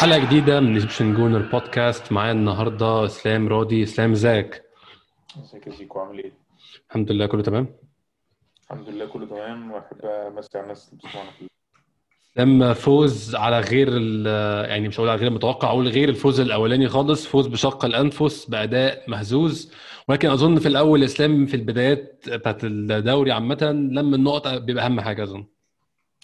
حلقة جديدة من Egyptian Gooner Podcast معايا النهاردة إسلام راضي إسلام إزيك؟ إزيك يا زيكو عامل إيه؟ الحمد لله كله تمام؟ الحمد لله كله تمام. وأحب أمسي على الناس اللي بتسمعنا إسلام فوز على غير يعني مش هقول على غير المتوقع أقول غير الفوز الأولاني خالص. فوز بشق الأنفس بأداء مهزوز. ولكن أظن في الأول إسلام في البدايات بتاعت الدوري عامة لما النقط بيبقى أهم حاجة أظن.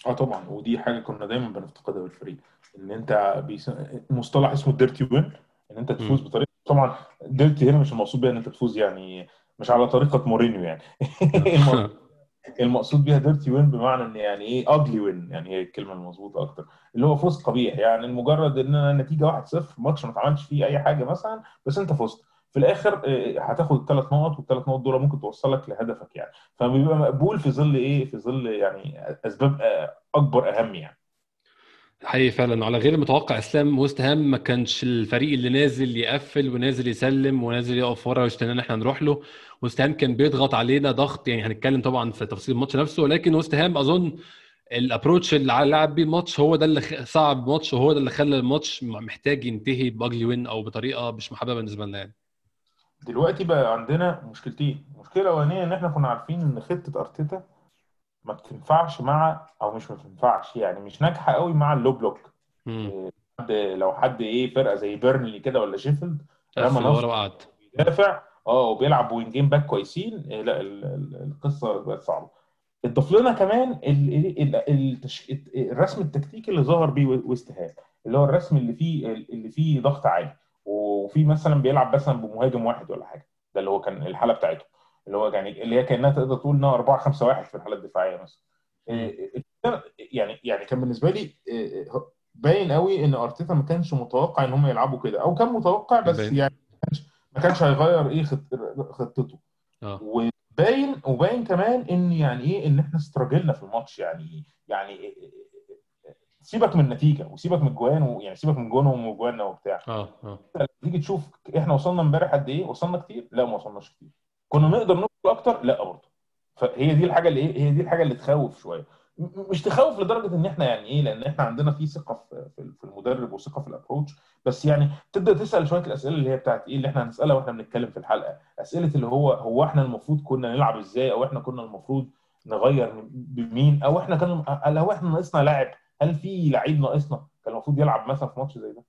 آه طبعا ودي حاجة كنا دايما بنفتقدها في الفريق إن أنت بيس... مصطلح اسمه ال dirty win إن أنت تفوز. بطريقة طبعا dirty هنا مش المقصود بيها إن أنت تفوز يعني مش على طريقة مورينيو يعني. الم- المقصود بيها dirty win بمعنى إن يعني إيه ugly win يعني هي الكلمة المظبوطة أكتر. اللي هو فوز قبيح يعني مجرد إن النتيجه 1-0 ماتش ما اتعملش فيه أي حاجة مثلا بس أنت فزت. في الآخر آه، هتاخد الثلاث نقط والثلاث نقط دول ممكن توصلك لهدفك يعني. فبيبقى مقبول في ظل إيه؟ في ظل يعني أسباب آه، أكبر أهم يعني. حقيقي فعلا. على غير المتوقع إسلام وست هام ما كانش الفريق اللي نازل يقفل ونازل يسلم ونازل يقف ورا ويستنى إن إحنا نروح له. وست هام كان بيضغط علينا ضغط يعني هنتكلم طبعا في تفاصيل الماتش نفسه ولكن وست هام أظن ال approach اللي لعب بيه الماتش هو ده اللي صعب الماتش وهو ده اللي خلى الماتش محتاج ينتهي ب ugly win أو بطريقة مش محببة بالنسبة لنا يعني. دلوقتي بقى عندنا مشكلتين. المشكلة الأولانية إن إحنا كنا عارفين إن خطة أرتيتا ما بتنفعش مع أو مش ما بتنفعش يعني مش ناجحة قوي مع ال low block. مم. حد لو حد إيه فرقة زي بيرنلي كده ولا شيفيلد نفسه وقعد. بيدافع آه وبيلعب wing-ين back كويسين. إيه لا ال- ال- القصة بقت صعبة. اضاف لنا كمان. الرسم التكتيكي اللي ظهر بيه ويست هام اللي هو الرسم اللي فيه اللي فيه ضغط عالي. وفي مثلا بيلعب مثلا بمهاجم واحد ولا حاجة. ده اللي هو كان الحالة بتاعته. اللي هو يعني اللي هي كأنها تقدر تقول إنها 4 5 1 في الحالة الدفاعية مثلا. إيه، يعني يعني كان بالنسبة لي إيه، باين قوي إن أرتيتا ما كانش متوقع إن هم يلعبوا كده. أو كان متوقع بس باين. يعني ما كانش ما كانش هيغير إيه خط- خطته. آه. وباين وباين كمان إن يعني إيه إن إحنا استراجلنا في الماتش. يعني يعني سيبك من النتيجة وسيبك من الجوان ويعني سيبك من جوانهم وجواننا وبتاع. آه آه. تيجي تشوف إحنا وصلنا امبارح قد إيه؟ وصلنا كتير؟ لا ما وصلناش كتير. كنا نقدر نوصل أكتر؟ لا برضه. فهي دي الحاجة اللي إيه هي دي الحاجة اللي تخوف شوية. مش تخوف لدرجة إن إحنا يعني إيه لأن إحنا عندنا في ثقة في المدرب وثقة في الابروتش بس يعني تبدأ تسأل شوية الأسئلة اللي هي بتاعت إيه اللي إحنا هنسألها وإحنا بنتكلم في الحلقة. أسئلة اللي هو هو إحنا المفروض كنا نلعب إزاي؟ أو إحنا كنا المفروض نغير بمين؟ أو إحنا كان لو إحنا ناقصنا لاعب؟ هل في لعيب ناقصنا كان المفروض يلعب مثلا في ماتش زي ده؟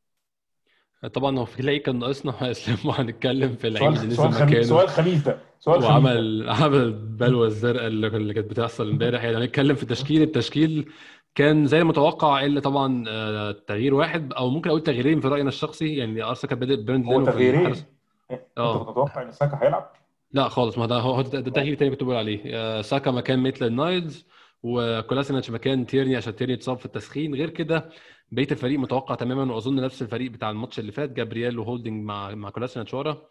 طبعا هو في لعيب كان ناقصنا اسلام وهنتكلم في اللعيب اللي سؤال نزل مكانه. سؤال خبيث ده. سؤال. وعمل عمل البلوه الزرقاء اللي كانت بتحصل امبارح. يعني هنتكلم في التشكيل التشكيل كان زي المتوقع إلا طبعا آه، تغيير واحد أو ممكن أقول تغييرين في رأينا الشخصي. يعني ارسنال كان بادئ بيرن هو تغييرين. الحارس. أنت كنت تتوقع إن ساكا هيلعب؟ لا خالص ما ده هو ده ده تغيير تاني كنت بقول عليه. آه، ساكا مكان ميتل نايلز وكولاسينيتش مكان تيرني عشان تيرني اتصاب في التسخين. غير كده بقية الفريق متوقع تماما وأظن نفس الفريق بتاع الماتش اللي فات جابرييل وهولدنج مع مع كولاسينيتش ورا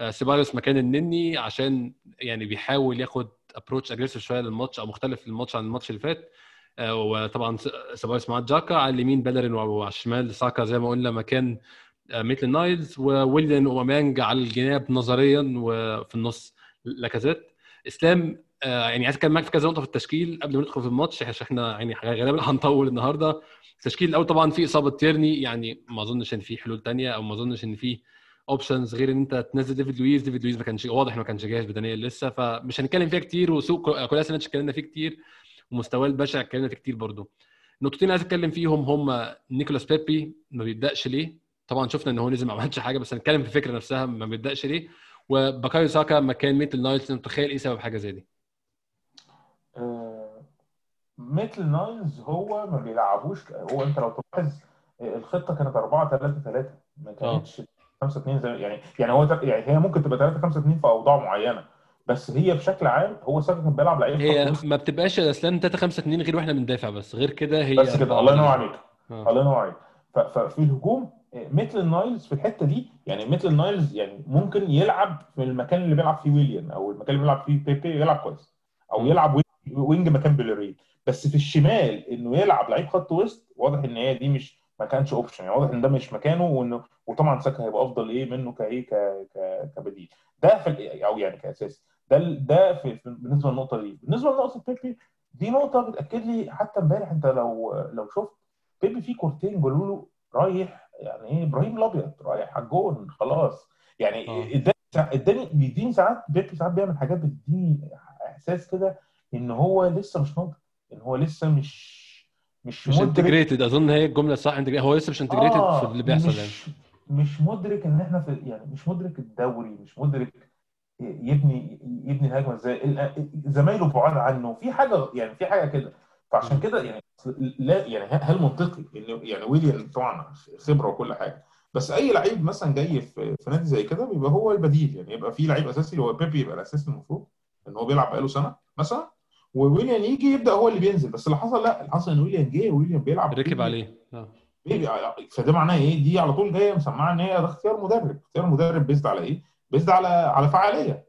آه، سيبايوس مكان النني عشان يعني بيحاول ياخد approach aggressive شوية للماتش أو مختلف للماتش عن الماتش اللي فات. آه، وطبعا سيبايوس مع جاكا على اليمين بيلرين وعلى الشمال ساكا زي ما قلنا مكان آه، ميتل نايلز وويليان وأوباميانج على الجناب نظريا وفي النص لاكازيت إسلام يعني عايز اتكلم معاك في كذا نقطة في التشكيل قبل ما ندخل في الماتش. عشان إحنا يعني غالبا هنطول النهارده. التشكيل الأول طبعا في إصابة تيرني يعني ما أظنش إن في حلول تانية أو ما أظنش إن في options غير إن أنت تنزل ديفيد لويز ديفيد لويز ما كانش واضح ما كانش جاهز بدنيا لسه فمش هنتكلم فيها كتير. وسوء كولاسينيتش اتكلمنا فيه كتير. ومستواه البشع اتكلمنا فيه كتير برضه. النقطتين اللي عايز أتكلم فيهم هم نيكولاس بيبي ما بيبدأش ليه؟ طبعا شفنا إن هو نزل ما عملش حاجة بس هنتكلم في الفكرة نفسها ما بيبدأش ليه؟ وباكايو ساكا مكان ميتل نايلز متخيل إيه سبب حاجة زي دي؟ آه، ميتل نايلز هو ما بيلعبوش هو انت لو تلاحظ آه، الخطة كانت 4 3 3 ما كانتش 5 2 زي يعني يعني هو يعني هي ممكن تبقى 3 5 2 في أوضاع معينة بس هي بشكل عام هو ساكا كان بيلعب لعيب هي ما بتبقاش أسلام 3 5 2 غير وإحنا بندافع بس غير كده هي بس كده الله ينور عليك آه. الله ينور عليك ففي الهجوم آه، ميتل نايلز في الحتة دي يعني ميتل نايلز يعني ممكن يلعب في المكان اللي بيلعب فيه ويليام أو المكان اللي بيلعب فيه بيبي يلعب كويس أو. يلعب wing- مكان بيلرين بس في الشمال إنه يلعب لعيب خط وسط واضح إن هي دي مش ما كانش option يعني واضح إن ده مش مكانه وانه وطبعا ساكا هيبقى أفضل إيه منه كايه ك- ك- كبديل. ده في أو يعني كأساس. ده ده في بالنسبة للنقطة دي. بالنسبة لنقطة بيبي دي نقطة بتأكد لي حتى إمبارح أنت لو لو شفت بيبي في كورتين جم له رايح يعني إيه إبراهيم الأبيض رايح على الجون خلاص. يعني آه. إداني إداني بيديني ساعات بيبي ساعات بيعمل حاجات بتديني إحساس كده إن هو لسه مش ناضج إن هو لسه مش مش مش integrated أظن هي الجملة الصح. هو لسه مش integrated آه في اللي بيحصل يعني. مش مش مدرك إن إحنا في يعني مش مدرك الدوري مش مدرك يبني يبني الهجمة إزاي. زمايله بعاد عنه. في حاجة يعني في حاجة كده. فعشان كده يعني لا يعني هل منطقي إن يعني ويليام طبعا خبرة وكل حاجة. بس أي لعيب مثلا جاي في في نادي زي كده بيبقى هو البديل. يعني يبقى في لعيب أساسي اللي هو بيبي يبقى الاساسي المفروض إن هو بيلعب بقاله سنة مثلا. وويليام يجي يبدأ هو اللي بينزل بس اللي حصل لا اللي حصل إن ويليام جه ويليام بيلعب ركب عليه آه. بيبي فده معناه إيه؟ دي على طول جاية مسمعة إن هي ده اختيار مدرب، اختيار مدرب based على إيه؟ based على على فعالية،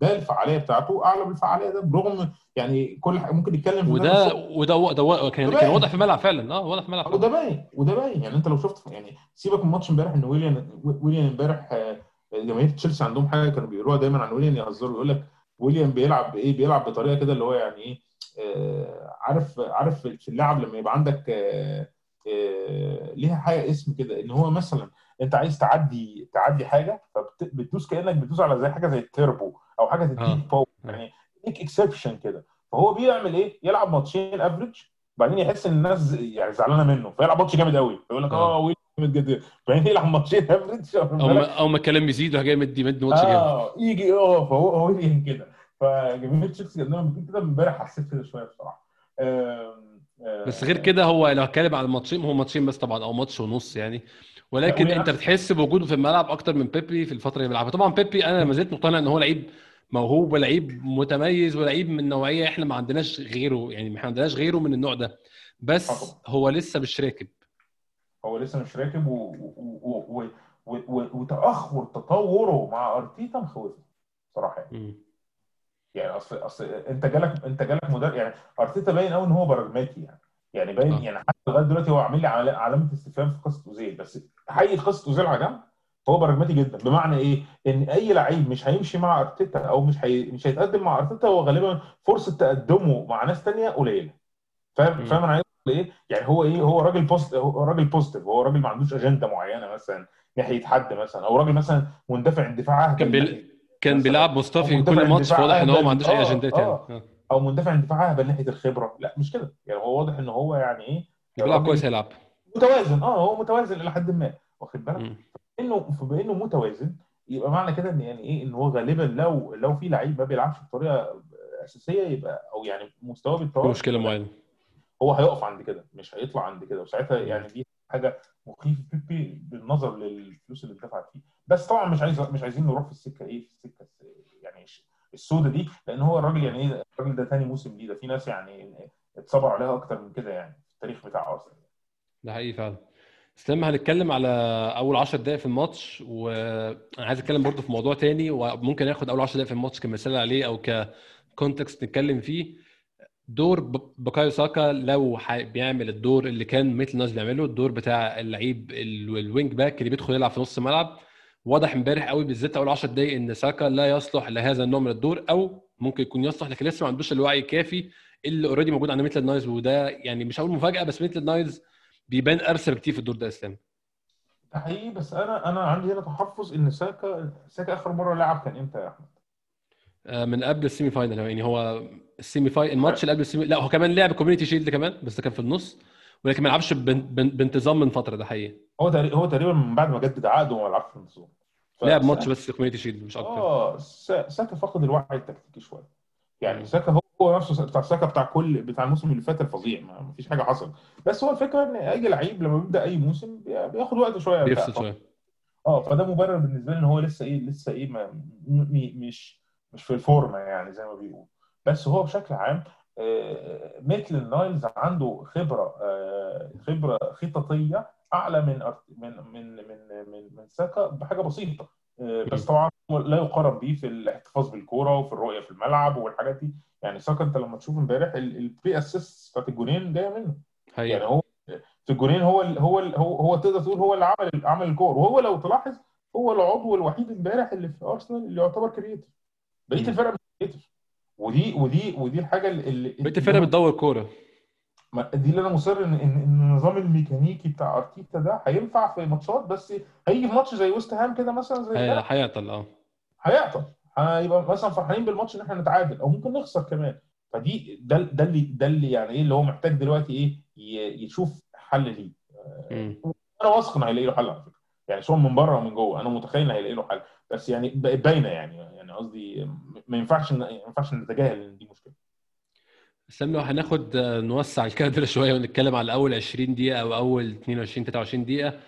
ده الفعالية بتاعته أعلى من الفعاليه ده برغم يعني كل حاجة ممكن نتكلم في وده وده وده وده كان كان. واضح في الملعب فعلا آه واضح في الملعب وده. باين وده باين يعني أنت لو شفت يعني سيبك من ماتش إمبارح إن ويليام ويليام إمبارح آه، جماهير تشيلسي عندهم حاجة كانوا بيقولوها دايما عن ويليام يهزروا يقول لك ويليام بيلعب إيه بيلعب بطريقة كده اللي هو يعني إيه آه، عارف عارف في اللعب لما يبقى عندك آه، آه، ليها حاجة اسم كده إن هو مثلا أنت عايز تعدي تعدي حاجة فبتدوس كأنك بتدوس على زي حاجة زي التربو أو حاجة. تديك power يعني ليك exception كده فهو بيعمل إيه؟ يلعب ماتشين average بعدين يحس إن الناس يعني زعلانة منه فيلعب ماتش جامد قوي فيقول لك. آه ويليان جامد جدا بعدين يلعب ماتشين average أو؟ ما أو ما الكلام يزيد وجاي مدي مدي ماتش جامد. آه يجي آه فهو هو ويليام كده. فجماهير تشيلسي لما كده امبارح حسيت كده شوية بصراحة. آم، بس غير كده هو لو هتكلم على الماتشين هو ماتشين بس طبعا أو ماتش ونص يعني. ولكن أنت بتحس بوجوده في الملعب أكتر من بيبي في الفترة اللي بيلعبها. طبعا بيبي أنا ما زلت مقتنع إن هو لعيب موهوب ولعيب متميز ولعيب من نوعية إحنا ما عندناش غيره يعني ما عندناش غيره من النوع ده. بس آه هو لسه مش راكب. هو لسه مش راكب و... و... و... و... و... وتأخر تطوره مع ارتيتا مخوفني صراحة يعني. يعني اصل أصل أنت جالك أنت جالك مدرب يعني ارتيتا باين قوي إن هو pragmatic يعني يعني باين آه. يعني حتى لغاية دلوقتي هو عامل لي عل- علامة استفهام في قصة أوزيل بس حي قصة أوزيل على جنب هو pragmatic جدا بمعنى إيه؟ إن أي لعيب مش هيمشي مع ارتيتا أو مش هي... مش هيتقدم مع ارتيتا هو غالبا فرصة تقدمه مع ناس تانية قليلة فاهم. فاهم أنا عايز إيه؟ يعني هو إيه هو راجل بوست هو راجل positive هو راجل ما عندوش اجنده معينة مثلا ناحية حد مثلا أو راجل مثلا مندفع اندفاع اهبل كان بيل- كان. بيلعب مصطفى أو كل ماتش واضح إن هو. ما عندوش أي آه، اجندات يعني آه. آه. أو مندفع اندفاع اهبل ناحية الخبرة لا مش كده يعني هو واضح إن هو يعني إيه بيلعب راجل كويس هيلعب متوازن آه هو متوازن إلى حد ما واخد بالك. انه بانه متوازن يبقى معنى كده إن يعني إيه إن هو غالبا لو لو في لعيب ما بيلعبش بطريقة أساسية يبقى أو يعني مستواه بيتطور مشكلة معينة هو هيقف عند كده مش هيطلع عند كده. وساعتها يعني دي حاجة مخيفة بيبي بالنظر للفلوس اللي اتدفعت فيه. بس طبعا مش عايز مش عايزين نروح في السكة إيه؟ في السكة يعني السودة دي لأن هو الراجل يعني إيه الراجل ده تاني موسم ليه. ده في ناس يعني اتصبر عليها أكتر من كده يعني في التاريخ بتاع ارسنال ده حقيقي فعلا. اسلام هنتكلم على أول 10 دقائق في الماتش وأنا عايز أتكلم برضو في موضوع تاني وممكن آخد أول 10 دقائق في الماتش كمثال عليه أو ك context نتكلم فيه. دور بوكايو ساكا لو بيعمل الدور اللي كان مثل الناس بيعمله الدور بتاع اللعيب ال- ال wing back اللي بيدخل يلعب في نص الملعب. واضح امبارح قوي بالذات أول 10 دقائق إن ساكا لا يصلح لهذا النوع من الدور أو ممكن يكون يصلح لكن لسه ما عندوش الوعي الكافي اللي already موجود عند ميتلاند نايلز وده يعني مش هقول مفاجأة بس ميتلاند نايلز بيبان ارسل كتير في الدور ده أسلام. ده حقيقي بس أنا أنا عندي هنا تحفظ إن ساكا ساكا آخر مرة لعب كان إمتى يا أحمد؟ آه، من قبل ال semi final يعني هو ال semi final الماتش اللي قبل ال semi لا هو كمان لعب Community Shield كمان بس ده كان في النص ولكن ما لعبش. بانتظام من فترة ده حقيقي. هو تقريبا هو تقريبا من بعد ما جدد عقده وما لعبش في ف- لعب ماتش بس Community Shield مش أكتر. آه سا- ساكا فقد الوعي التكتيكي شوية. يعني. ساكا هو هو نفسه بتاع ساكا بتاع كل بتاع الموسم اللي فات الفظيع ما ما فيش حاجة حصل بس هو الفكرة إن أي لعيب لما بيبدأ أي موسم بي- بياخد وقت شوية. بيفصل شوية. آه فده مبرر بالنسبة لي إن هو لسه إيه لسه إيه ما مش مش في الفورمة يعني زي ما بيقول بس هو بشكل عام آه، ميتلاند نايلز عنده خبرة آه، خبرة خططية أعلى من من من من من, من ساكا بحاجة بسيطة. آه، بس. طبعا لا يقارن بيه في الاحتفاظ بالكورة وفي الرؤية في الملعب والحاجات دي. يعني ساكا أنت لما تشوف امبارح ال pre assist بتاعت الجونين جاية منه. يعني حقيقي هو في الجونين هو ال هو ال هو هو تقدر تقول هو اللي عمل عمل الكور. وهو لو تلاحظ هو العضو الوحيد امبارح اللي في أرسنال اللي يعتبر creative. بقيه مم. الفرق مش ودي ودي ودي الحاجة اللي بقيت الفرقة بتدور كورة. ما- دي اللي أنا مصر إن النظام الميكانيكي بتاع أرتيتا ده هينفع في ماتشات بس هيجي في ماتش زي ويست هام كده مثلا زي هيعطل آه. هيعطل. هيبقى مثلا فرحانين بالماتش إن إحنا نتعادل أو ممكن نخسر كمان. فدي ده ده اللي ده اللي يعني إيه اللي هو محتاج دلوقتي إيه يشوف حل ليه. أنا واثق ان هيلاقي له حل على فكرة. يعني سواء من بره ومن جوه أنا متخيل ان هيلاقي له حل. بس يعني باينة يعني. يعني قصدي ما ينفعش ما ينفعش نتجاهل إن دي مشكلة. لو هناخد آه، نوسع الكادر شوية ونتكلم على أول 20 دقيقة أو أول 22 23 دقيقة.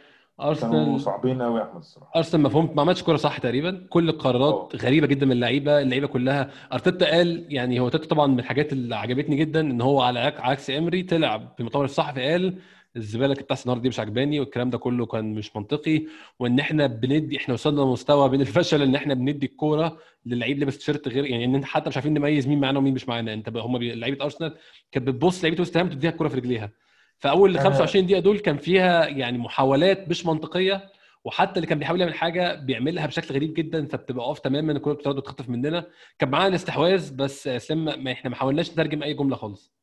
أرسنال صعبين قوي يا أحمد الصراحة. أرسنال مفهوم ما عملش كورة صح تقريبا. كل القرارات أه. غريبة جدا من اللعيبة. اللعيبة كلها أرتيتا قال يعني هو أرتيتا طبعا من الحاجات اللي عجبتني جدا إن هو على عك- عكس إمري طلع في المؤتمر الصحفي قال الزبالة اللي بتحصل النهارده دي مش عجباني والكلام ده كله كان مش منطقي. وإن إحنا بندي إحنا وصلنا لمستوى من الفشل إن إحنا بندي الكورة للعيب لابس تيشيرت غير يعني إن حتى مش عارفين نميز مين معانا ومين مش معانا. أنت هم لعيبة أرسنال كانت بتبص لعيبة وست هام تديها الكورة في رجليها. ف أول آه. 25 دقيقة دول كان فيها يعني محاولات مش منطقية وحتى اللي كان بيحاول يعمل حاجة بيعملها بشكل غريب جدا فبتبقى off تماما الكورة بترد وتخطف مننا. كان معانا الاستحواذ بس اسلام ما إحنا ما حاولناش نترجم أي جملة خالص.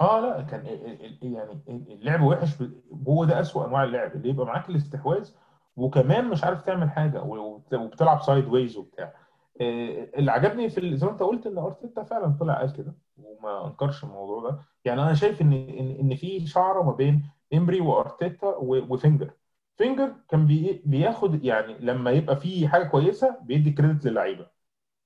آه لا كان ال- ال- يعني اللعب وحش هو ده أسوأ أنواع اللعب اللي يبقى معاك الاستحواذ وكمان مش عارف تعمل حاجة وبت- وبتلعب sideways وبتاع. آه، اللي عجبني في زي ما أنت قلت إن أرتيتا فعلا طلع قال كده وما أنكرش الموضوع ده. يعني أنا شايف إن إن إن في شعرة ما بين امري وأرتيتا وفينجر. فينجر كان بي بياخد يعني لما يبقى في حاجة كويسة بيدي credit للعيبة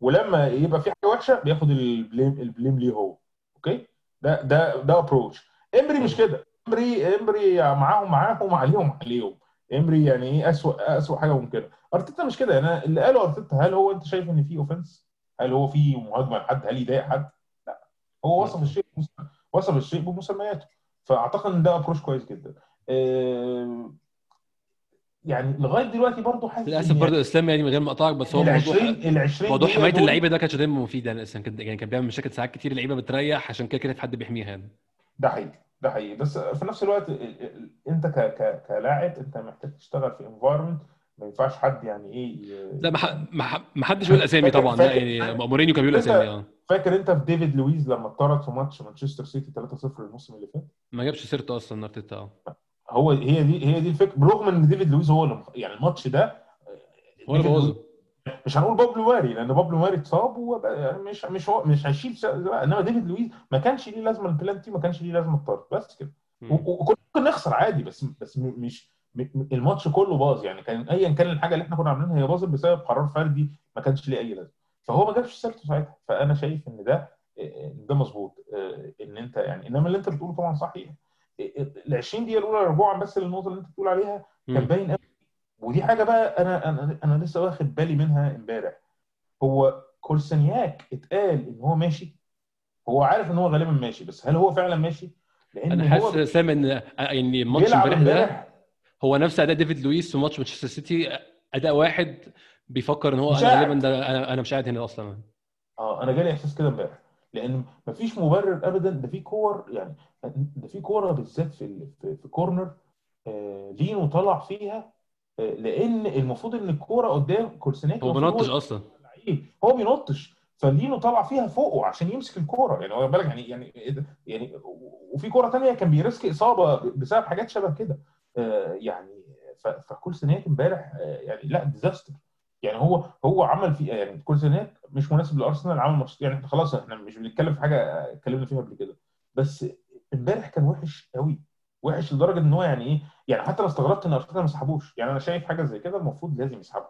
ولما يبقى في حاجة وحشة بياخد ال blame ال blame ليه هو okay؟ ده ده ده approach إمري مش كده. إمري إمري معاهم معاهم عليهم عليهم. إمري يعني إيه اسوء اسوء حاجة ممكنة. أرتيتا مش كده. أنا اللي قاله أرتيتا هل هو أنت شايف إن في offence هل هو في مهاجمه لحد هل يضايق حد؟ لا. هو وصف الشيء وصف الشيء بمسمياته. فأعتقد إن ده approach كويس جدا. آه، يعني لغاية دلوقتي برضه حاسس للاسف برضه اسلام يعني من غير ما اقطعك بس هو موضوع 20 ال 20 موضوع حماية اللعيبة ده كانش دايما مفيد يعني أصلا كان يعني كان بيعمل مشاكل ساعات كتير اللعيبة بتريح عشان كده كده في حد بيحميها يعني. ده حقيقي ده حقيقي. بس في نفس الوقت ال- ال- أنت ك ك كلاعب أنت محتاج تشتغل في environment ما ينفعش حد يعني إيه لا ما ح- ما ح- ما حدش بيقول أسامي طبعا لا يعني مورينيو كان بيقول أسامي آه. فاكر أنت في ديفيد لويز لما اتطرد في ماتش مانشستر سيتي 3-0 الموسم اللي فات؟ ما جابش سيرته أصلا إرتيتا آه. هو هي دي هي دي الفكرة. برغم إن ديفيد لويز هو اللي يعني الماتش ده هو اللي بوظه. مش هنقول بابلو ماري لأن بابلو ماري اتصاب ومش مش هو مش هيشيل إنما ديفيد لويز ما كانش ليه لازمة البلانتي ما كانش ليه لازمة الطرد. بس كده. وكنا ممكن نخسر عادي بس بس مش الماتش كله باظ. يعني كان ايا كان الحاجة اللي إحنا كنا عاملينها هي باظت بسبب قرار فردي ما كانش ليه أي لازمة. فهو ما جابش سيرته ساعتها. فأنا شايف إن ده ده مظبوط. آه، إن أنت يعني إنما اللي أنت بتقوله طبعا صحيح. ال 20 دقيقة الأولى رجوعا بس للنقطة اللي أنت بتقول عليها كان. باين قوي ودي حاجة بقى أنا أنا أنا لسه واخد بالي منها إمبارح. هو كولسنياك اتقال إن هو ماشي. هو عارف إن هو غالبا ماشي بس هل هو فعلا ماشي؟ لأن أنا حاسس سام إن يعني ماتش بيلعب إمبارح ده هو نفس أداء ديفيد لويس في ماتش مانشستر سيتي. أداء واحد بيفكر إن هو أنا. غالبا ده أنا مش قاعد هنا أصلا. آه أنا جالي إحساس كده إمبارح. لأن مفيش مبرر ابدا ده في كور يعني ده في كورة بالذات في في, corner آه لينو طلع فيها آه لأن المفروض ان الكورة قدام كولاسيناك هو بنطش أصلا. هو بينطش فلينو طلع فيها فوقه عشان يمسك الكورة. يعني هو بالك يعني يعني يعني وفي كورة تانية كان بي risk إصابة بسبب حاجات شبه كده. آه يعني ف- فكولاسيناك امبارح يعني لا disaster يعني هو هو عمل في يعني كولاسيناك مش مناسب لأرسنال عمل ماتش يعني خلاص إحنا مش بنتكلم في حاجة اتكلمنا فيها قبل كده. بس امبارح كان وحش قوي وحش لدرجة إن هو يعني إيه يعني حتى أنا استغربت إن ارتيتا ما سحبوش. يعني أنا شايف حاجة زي كده المفروض لازم يسحبه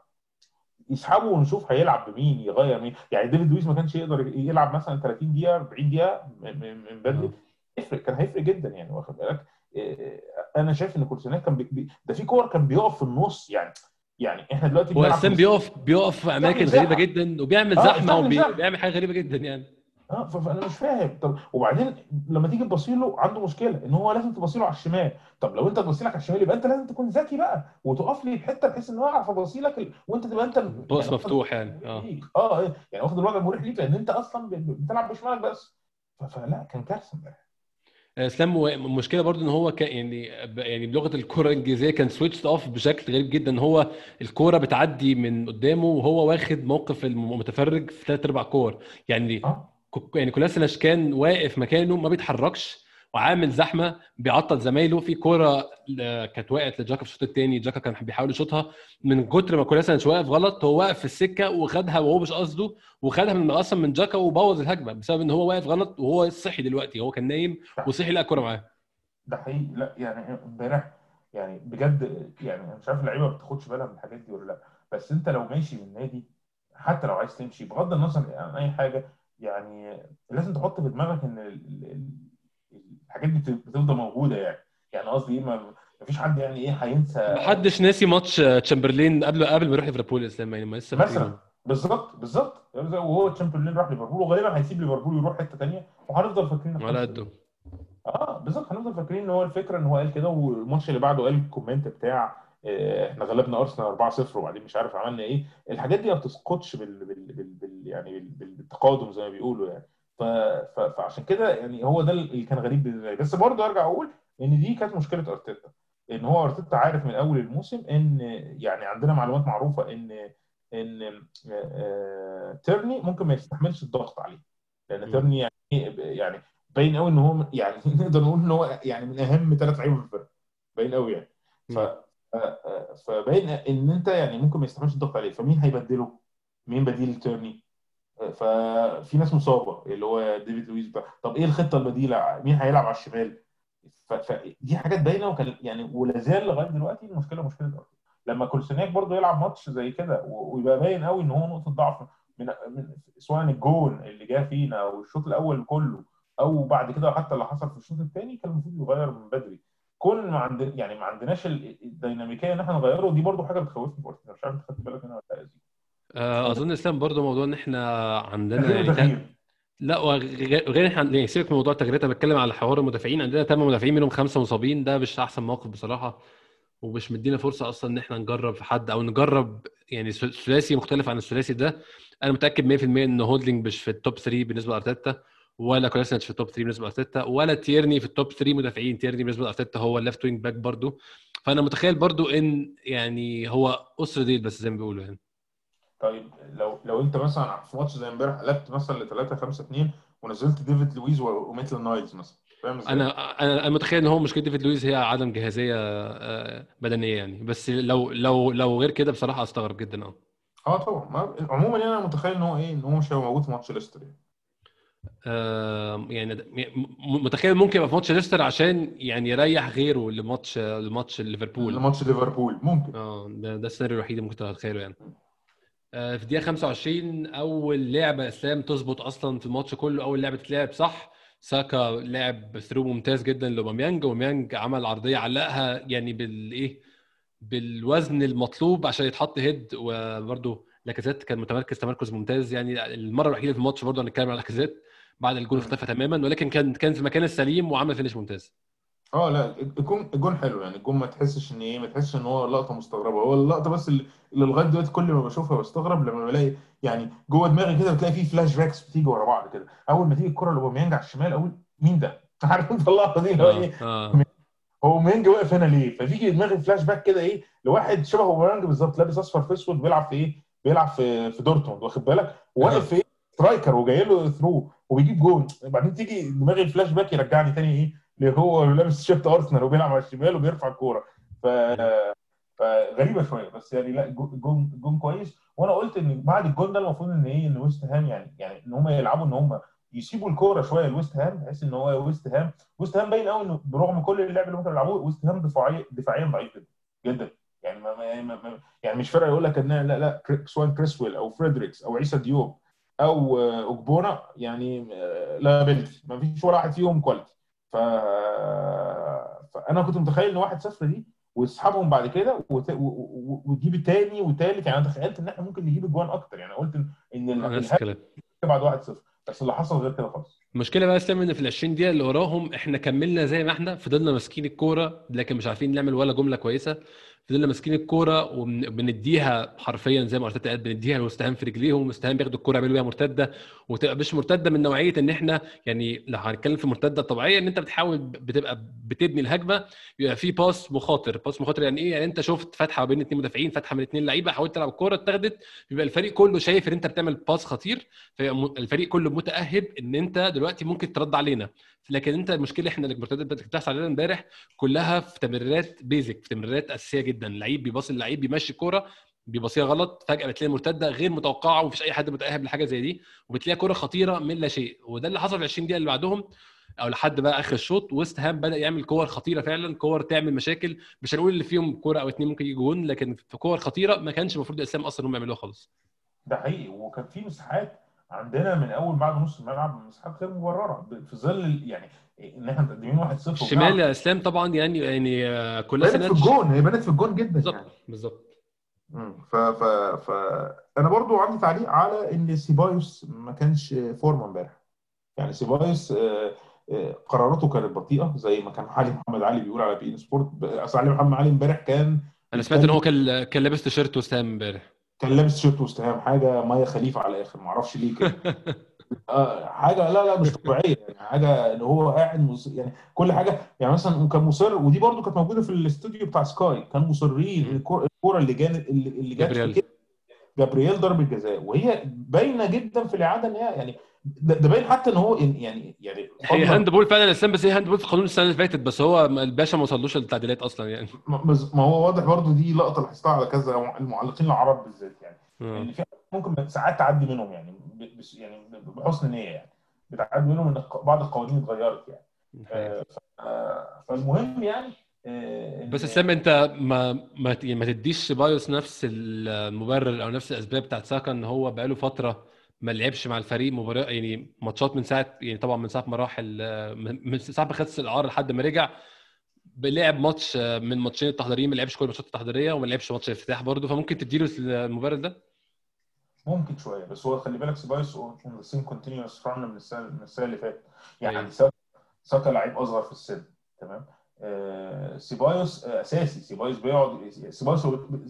يسحبه ونشوف هيلعب بمين يغير مين. يعني ديفيد لويس ما كانش يقدر يلعب مثلا 30 دقيقة 40 دقيقة من بدري يفرق كان هيفرق جدا يعني واخد بالك؟ إيه، أنا شايف إن كولاسيناتش كان. بي- ده في cover كان بيقف في النص يعني. يعني إحنا دلوقتي هو إسلام بيقف بيقف في أماكن. غريبة جدا وبيعمل آه، زحمة. وبيعمل حاجة غريبة جدا يعني. آه فأنا مش فاهم. طب وبعدين لما تيجي تبصي له عنده مشكلة إن هو لازم تباصي له على الشمال. طب لو أنت تباصي لك على الشمال يبقى أنت لازم تكون ذكي بقى وتقف لي في حتة بحيث إن هو يعرف يباصي لك ال... وأنت تبقى أنت باص يعني مفتوح يعني. آه. ليك. آه إيه، يعني واخد الوضع المريح ليك لأن أنت أصلا بتلعب بشمالك بس. فلا كان كارثة امبارح. اسلام المشكلة برضو إن هو كان يعني ب- يعني بلغة الكره الإنجليزية كان switch off بشكل غريب جدا. هو الكورة بتعدي من قدامه وهو واخد موقف المتفرج في ثلاث ارباع كور. يعني ك- يعني كولاسيناش كان واقف مكانه ما بيتحركش. وعامل زحمة بيعطل زمايله. في كورة كانت وقعت لجاكا في الشوط الثاني جاكا كان بيحاول يشوطها. من كتر ما كولاسيناش واقف غلط هو واقف في السكة وخدها وهو مش قصده وخدها من أصلا من جاكا وبوظ الهجمة بسبب إن هو واقف غلط وهو صحي دلوقتي. هو كان نايم وصحي لقى الكوره معاه. ده حقيقي. لا يعني امبارح يعني بجد يعني أنا مش عارف اللعيبة ما بتاخدش بالها من الحاجات دي ولا لا. بس أنت لو ماشي من النادي حتى لو عايز تمشي بغض النظر عن أي حاجة يعني لازم تحط في دماغك إن الحاجات دي بت- بتفضل موجودة يعني. يعني قصدي إيه ما فيش حد يعني إيه هينسى. محدش ناسي ماتش تشامبرلين قبل قبل ما يروح ليفربول إسلام يعني ما لسه مثلا. بالظبط بالظبط. وهو تشامبرلين راح ليفربول وغالبا هيسيب ليفربول ويروح حتة ثانية وهنفضل فاكرين على قده. آه بالظبط. هنفضل فاكرين إن هو الفكرة إن هو قال كده والماتش اللي بعده قال ال comment بتاع آه، إحنا غلبنا أرسنال 4-0 وبعدين مش عارف عملنا إيه. الحاجات دي ما بتسقطش بال, بال, بال, بال يعني بال, بالتقادم زي ما بيقولوا يعني. ف, ف, فعشان كده يعني هو ده اللي كان غريب بالنسبة لي. بس برضه أرجع أقول إن دي كانت مشكلة أرتيتا. إن هو أرتيتا عارف من أول الموسم إن يعني عندنا معلومات معروفة إن إن آه، تيرني ممكن ما يستحملش الضغط عليه. لأن. تيرني يعني يعني باين قوي إن هو يعني نقدر نقول إن هو يعني من أهم ثلاث لعيبة في الفرقة. باين قوي يعني. ف فباين إن أنت يعني ممكن ما يستحملش الضغط عليه. فمين هيبدله؟ مين بديل تيرني؟ ففي ناس مصابة اللي هو ديفيد لويس بقى طب إيه الخطة البديلة؟ مين هيلعب على الشمال؟ فدي حاجات باينة وكان يعني ولا زال لغاية دلوقتي المشكلة مشكلة ارتيتا لما كولسينياك برضه يلعب ماتش زي كده ويبقى باين قوي إن هو نقطة ضعف من, من سواء الجون اللي جه فينا أو الشوط الأول كله أو بعد كده حتى اللي حصل في الشوط الثاني كان المفروض يغير من بدري كون ما عند يعني ما عندناش ال- الديناميكية إن إحنا نغيره دي برضو حاجة بتخوفني في. مش عارف أنت خدت بالك منها ولا لأ أظن اسلام برضو موضوع إن إحنا عندنا يعني وتغيير لا وغير غير إحنا يعني سيبك من موضوع التغييرات أنا بتكلم على حوار المدافعين. عندنا ثمان مدافعين منهم خمسة مصابين ده مش أحسن موقف بصراحة ومش مدينا فرصة أصلا إن إحنا نجرب في حد أو نجرب يعني ثلاثي مختلف عن الثلاثي ده. أنا متأكد 100% إن هولدنج مش في ال top 3 بالنسبة لأرتيتا ولا كولاسينيتش في ال top 3 بالنسبة لأرتيتا ولا تيرني في ال top 3 مدافعين. تيرني بالنسبة لأرتيتا هو ال left wing back برضو. فأنا متخيل برضو إن يعني هو it's a deal بس زي ما بيقولوا يعني. طيب لو لو انت مثلا في ماتش زي امبارح قلبت مثلا ل 3 5 2 ونزلت ديفيد لويز وميتلاند نايلز مثلا فاهم إزاي؟ أنا أنا متخيل إن هو مشكلة ديفيد لويس هي عدم جاهزية آه، بدنية يعني. بس لو لو لو غير كده بصراحة أستغرب جدا آه. آه طبعا. ما عموما يعني أنا متخيل إن هو إيه إن هو مش هيبقى موجود في ماتش ليستر يعني. يعني متخيل ممكن يبقى في ماتش ليستر عشان يعني يريح غيره لماتش لماتش ليفربول. لماتش ليفربول ممكن. آه ده ده السيناريو الوحيد اللي ممكن تتخيله يعني. في دقيقة 25 أول لعبة إسلام تظبط أصلا في الماتش كله أول لعبة تتلعب صح؟ ساكا لعب through ممتاز جدا لأوباميانج. أوباميانج عمل عرضية علقها يعني بالإيه؟ بالوزن المطلوب عشان يتحط head. وبرده لاكازيت كان متمركز تمركز ممتاز. يعني المرة الوحيدة في الماتش برضه هنتكلم على لاكازيت بعد الجول. اختفى تماما ولكن كان كان في مكان السليم وعمل finish ممتاز. آه لا الجون الجون حلو يعني الجون ما تحسش إن إيه ما تحسش إن هو لقطة مستغربة هو اللقطة بس اللي اللي لغاية دلوقتي كل ما بشوفها بستغرب لما بلاقي يعني جوه دماغي كده بتلاقي فيه flashbacks بتيجي ورا بعض كده أول ما تيجي الكرة لأوباميانج على الشمال أقول مين ده؟ عارف أنت اللقطة دي اللي هو آه إيه هو أوباميانج واقف هنا ليه؟ فبيجي دماغي فلاش باك كده إيه لواحد شبه أوباميانج بالظبط لابس أصفر في أسود بيلعب في إيه؟ بيلعب في في دورتموند واخد بالك؟ واقف في إيه؟ striker وجاي له through وبيجيب جون بعدين تيجي دماغي الفلاش باك يرجعني تاني إيه؟ اللي هو لابس تيشيرت أرسنال وبيلعب على الشمال وبيرفع الكورة. ف فغريبه شوية بس يعني لا الجون الجون كويس. وأنا قلت إن بعد الجون ده المفروض إن إيه إن ويست هام يعني يعني إن هم يلعبوا إن هم يسيبوا الكورة شوية لويست هام بحيث إن هو ويست هام. ويست هام باين قوي إنه برغم كل اللعب اللي ممكن يلعبوه ويست هام دفاعيا دفاعيا ضعيف جدا جدا. يعني ما ما ما يعني مش فرقه يقول لك ان لا لا سواء كريسويل أو فريدريكس أو عيسى ديوب أو آه، اوجبونا يعني آه، لا quality ما فيش ولا واحد فيهم quality. ف... فانا كنت متخيل إن 1-0 دي ويسحبهم بعد كده وت... و... و... وتجيب الثاني والثالث يعني أنا تخيلت إن إحنا ممكن نجيب اجوان أكتر. يعني قلت إن إن ال- بعد 1-0 بس اللي حصل غير كده خالص. المشكلة بقى إسلام إن في ال 20 دقيقة اللي وراهم إحنا كملنا زي ما إحنا فضلنا ماسكين الكورة لكن مش عارفين نعمل ولا جملة كويسة. فضلنا ماسكين الكورة وبنديها حرفيا زي ما أرتيتا قال بنديها لوستهام في رجليهم وستهام بياخدوا الكورة يعملوا بيها مرتدة. وتبقى مش مرتدة من نوعية إن إحنا يعني لو هنتكلم في مرتدة طبيعية إن أنت بتحاول بتبقى بتبني الهجمة يبقى في pass مخاطر. pass مخاطر يعني إيه؟ يعني أنت شفت فتحة بين اثنين مدافعين فتحة من اثنين لعيبة حاولت تلعب الكورة اتاخدت بيبقى الفريق كله شايف إن أنت بتعمل pass خطير. فيبقى الفريق كله متأهب إن أنت دلوقتي ممكن ترد علينا. لكن أنت المشكلة إحنا المرتدات اللي بتحصل علينا إمبارح كلها في تمريرات basic في تمريرات أساسية جدا. لعيب بيباصي اللعيب بيمشي الكوره بيباصيها غلط فجأة بتلاقي مرتدة غير متوقعة ومفيش أي حد متاهب لحاجة زي دي وبتلاقي كورة خطيرة من لا شيء. وده اللي حصل في 20 دقيقة اللي بعدهم أو لحد بقى آخر الشوط ويست هام بدأ يعمل كور خطيرة فعلا كور تعمل مشاكل. مش هنقول اللي فيهم كورة أو اتنين ممكن يجي جون لكن في كور خطيرة ما كانش المفروض يا إسلام أصلا إنهم يعملوها خالص. ده حقيقي. وكان في مساحات عندنا من أول بعد نص الملعب مساحات غير مبررة. في ظل يعني إن إحنا متقدمين 1-0 الشمال يا إسلام طبعا يعني يعني آه، كلها بانت في الجون هي بانت في الجون جدا بالظبط يعني. بالظبط. ف ف ف أنا برضو عندي تعليق على إن سيبايوس ما كانش فورمة امبارح. يعني سيبايوس آه، آه، قراراته كانت بطيئة زي ما كان علي محمد علي بيقول على بي إن سبورت. أصل علي محمد علي امبارح كان أنا سمعت إن هو كان كان لابس تيشيرت وست هام امبارح. كان لابس شيرت وست هام حاجة مايا خليفة على الآخر ما أعرفش ليه كده. آه حاجة لا لا مش طبيعية يعني حاجة ان هو قاعد مص... يعني كل حاجة يعني مثلا كان مصر ودي برضو كانت موجودة في الاستوديو بتاع سكاي كانوا مصرين الكو- الكورة اللي جات اللي اللي جت جابرييل. ضربة جزاء وهي باينة جدا في الإعادة إن هي يعني ده, باين حتى إن هو يعني يعني هي hand ball فعلا يا إسلام بس هي hand ball في قانون السنة اللي فاتت بس هو الباشا ما وصلوش للتعديلات أصلا يعني. ما هو واضح برضو دي لقطة لاحظتها على كذا المعلقين العرب بالذات يعني. إن في ممكن ساعات تعدي منهم يعني. يعني بحسن نية يعني. بتعدي منهم إن بعض القوانين اتغيرت يعني. آه، آه، فالمهم يعني آه، بس اسلام أنت ما ما ت- ما تديش سيبايوس نفس المبرر أو نفس الأسباب بتاعت ساكا ان هو بقاله فترة ما لعبش مع الفريق مباراة يعني ماتشات من ساعة يعني طبعا من ساعة ما راح من ساعة ما خد الاعاره لحد ما رجع لعب ماتش من ماتشين التحضيريين ما لعبش كل الماتشات التحضيرية وما لعبش ماتش الافتتاح برضه. فممكن تديله المبرر ده؟ ممكن شوية بس هو خلي بالك سيبايوس on the same continuous run من السنة من السنة اللي فاتت. يعني ساكا ساكا لعيب أصغر في السن تمام آه سيبايوس آه أساسي سيبايوس بيقعد سيبايوس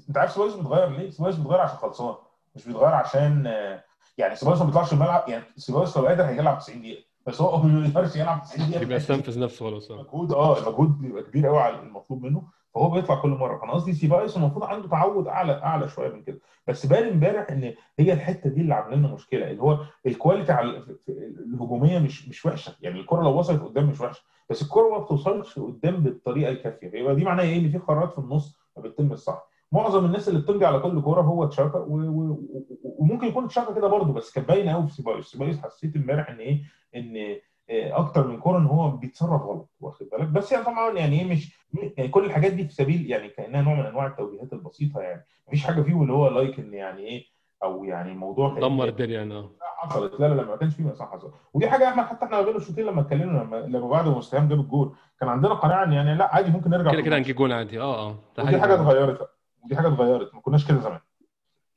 أنت عارف سيبايوس بيتغير ليه؟ سيبايوس بيتغير عشان خلصان مش بيتغير عشان آه يعني سيبايوس ما بيطلعش الملعب يعني سيبايوس لو قادر هيلعب 90 دقيقة بس هو ما بيقدرش يلعب 90 دقيقة يبقى استنفذ نفسه خلاص آه. مجهود آه المجهود بيبقى كبير قوي على المطلوب منه فهو بيطلع كل مرة. فأنا قصدي سيبايوس المفروض عنده تعود أعلى أعلى شوية من كده. بس بان إمبارح إن هي الحتة دي اللي عاملة لنا مشكلة اللي هو ال quality على الهجومية مش مش وحشة. يعني الكرة لو وصلت قدام مش وحشة. بس الكرة ما بتوصلش قدام بالطريقة الكافية. فيبقى دي معناها إيه؟ إن في قرارات في النص ما بتتم الصح. معظم الناس اللي بتمضي على كل كورة هو جاكا وممكن يكون جاكا كده برضه بس كان باين قوي في سيبايوس سيبايوس حسيت إمبارح إن إيه؟ إن أكتر من كورة إن هو بيتصرف غلط واخد بالك؟ بس يعني طبعا يعني إيه مش يعني كل الحاجات دي في سبيل يعني كأنها نوع من أنواع التوجيهات البسيطة يعني. مفيش حاجة فيهم اللي هو like إن يعني إيه أو يعني الموضوع كان دمر الدنيا يعني آه حصلت. لا لا لا ما كانش فيه صح حصل. ودي حاجة إحنا حتى إحنا بين الشوطين لما اتكلمنا لما لما بعد ما وست هام جاب الجول كان عندنا قناعة إن يعني لا عادي ممكن نرجع كده كده. هنجيب جون عادي. آه آه. ده ودي حاجة اتغيرت. ودي حاجة اتغيرت. ما كناش كده زمان.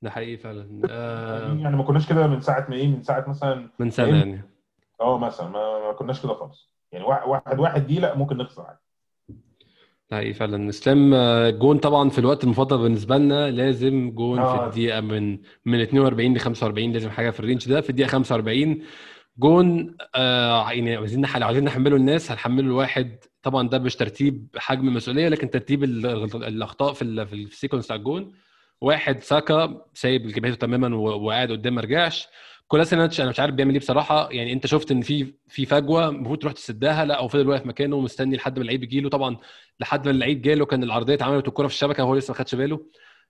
ده حقيقي فعلا. آه. يعني ما كناش كده من ساعة ما إيه من ساعة مثلا من سنة يعني. آه مثلا ما, ما كناش كده خالص. يعني واحد واحد, دي لا ممكن نخسر عادي. حقيقي فعلا. إسلام آه، جون طبعا في الوقت المفضل بالنسبة لنا لازم جون في آه. الدقيقة من من 42 ل 45 لازم حاجة في ال range ده. في الدقيقة 45 جون آه يعني عايزين نح- عايزين نحمله الناس هنحمله الواحد. طبعا ده مش ترتيب حجم المسؤوليه لكن ترتيب ال- ال- الأخطاء في ال- في sequence بتاع الجون. واحد ساكا سايب جبهته تماما وقاعد قدام ما رجعش. كولاسينيتش أنا مش عارف بيعمل إيه بصراحة. يعني أنت شفت إن في في فجوة المفروض تروح تسدها. لا هو فضل واقف مكانه مستني لحد ما اللعيب يجي له طبعا لحد ما اللعيب جاله كان العرضية اتعملت والكرة في الشبكة وهو لسه ما خدش باله.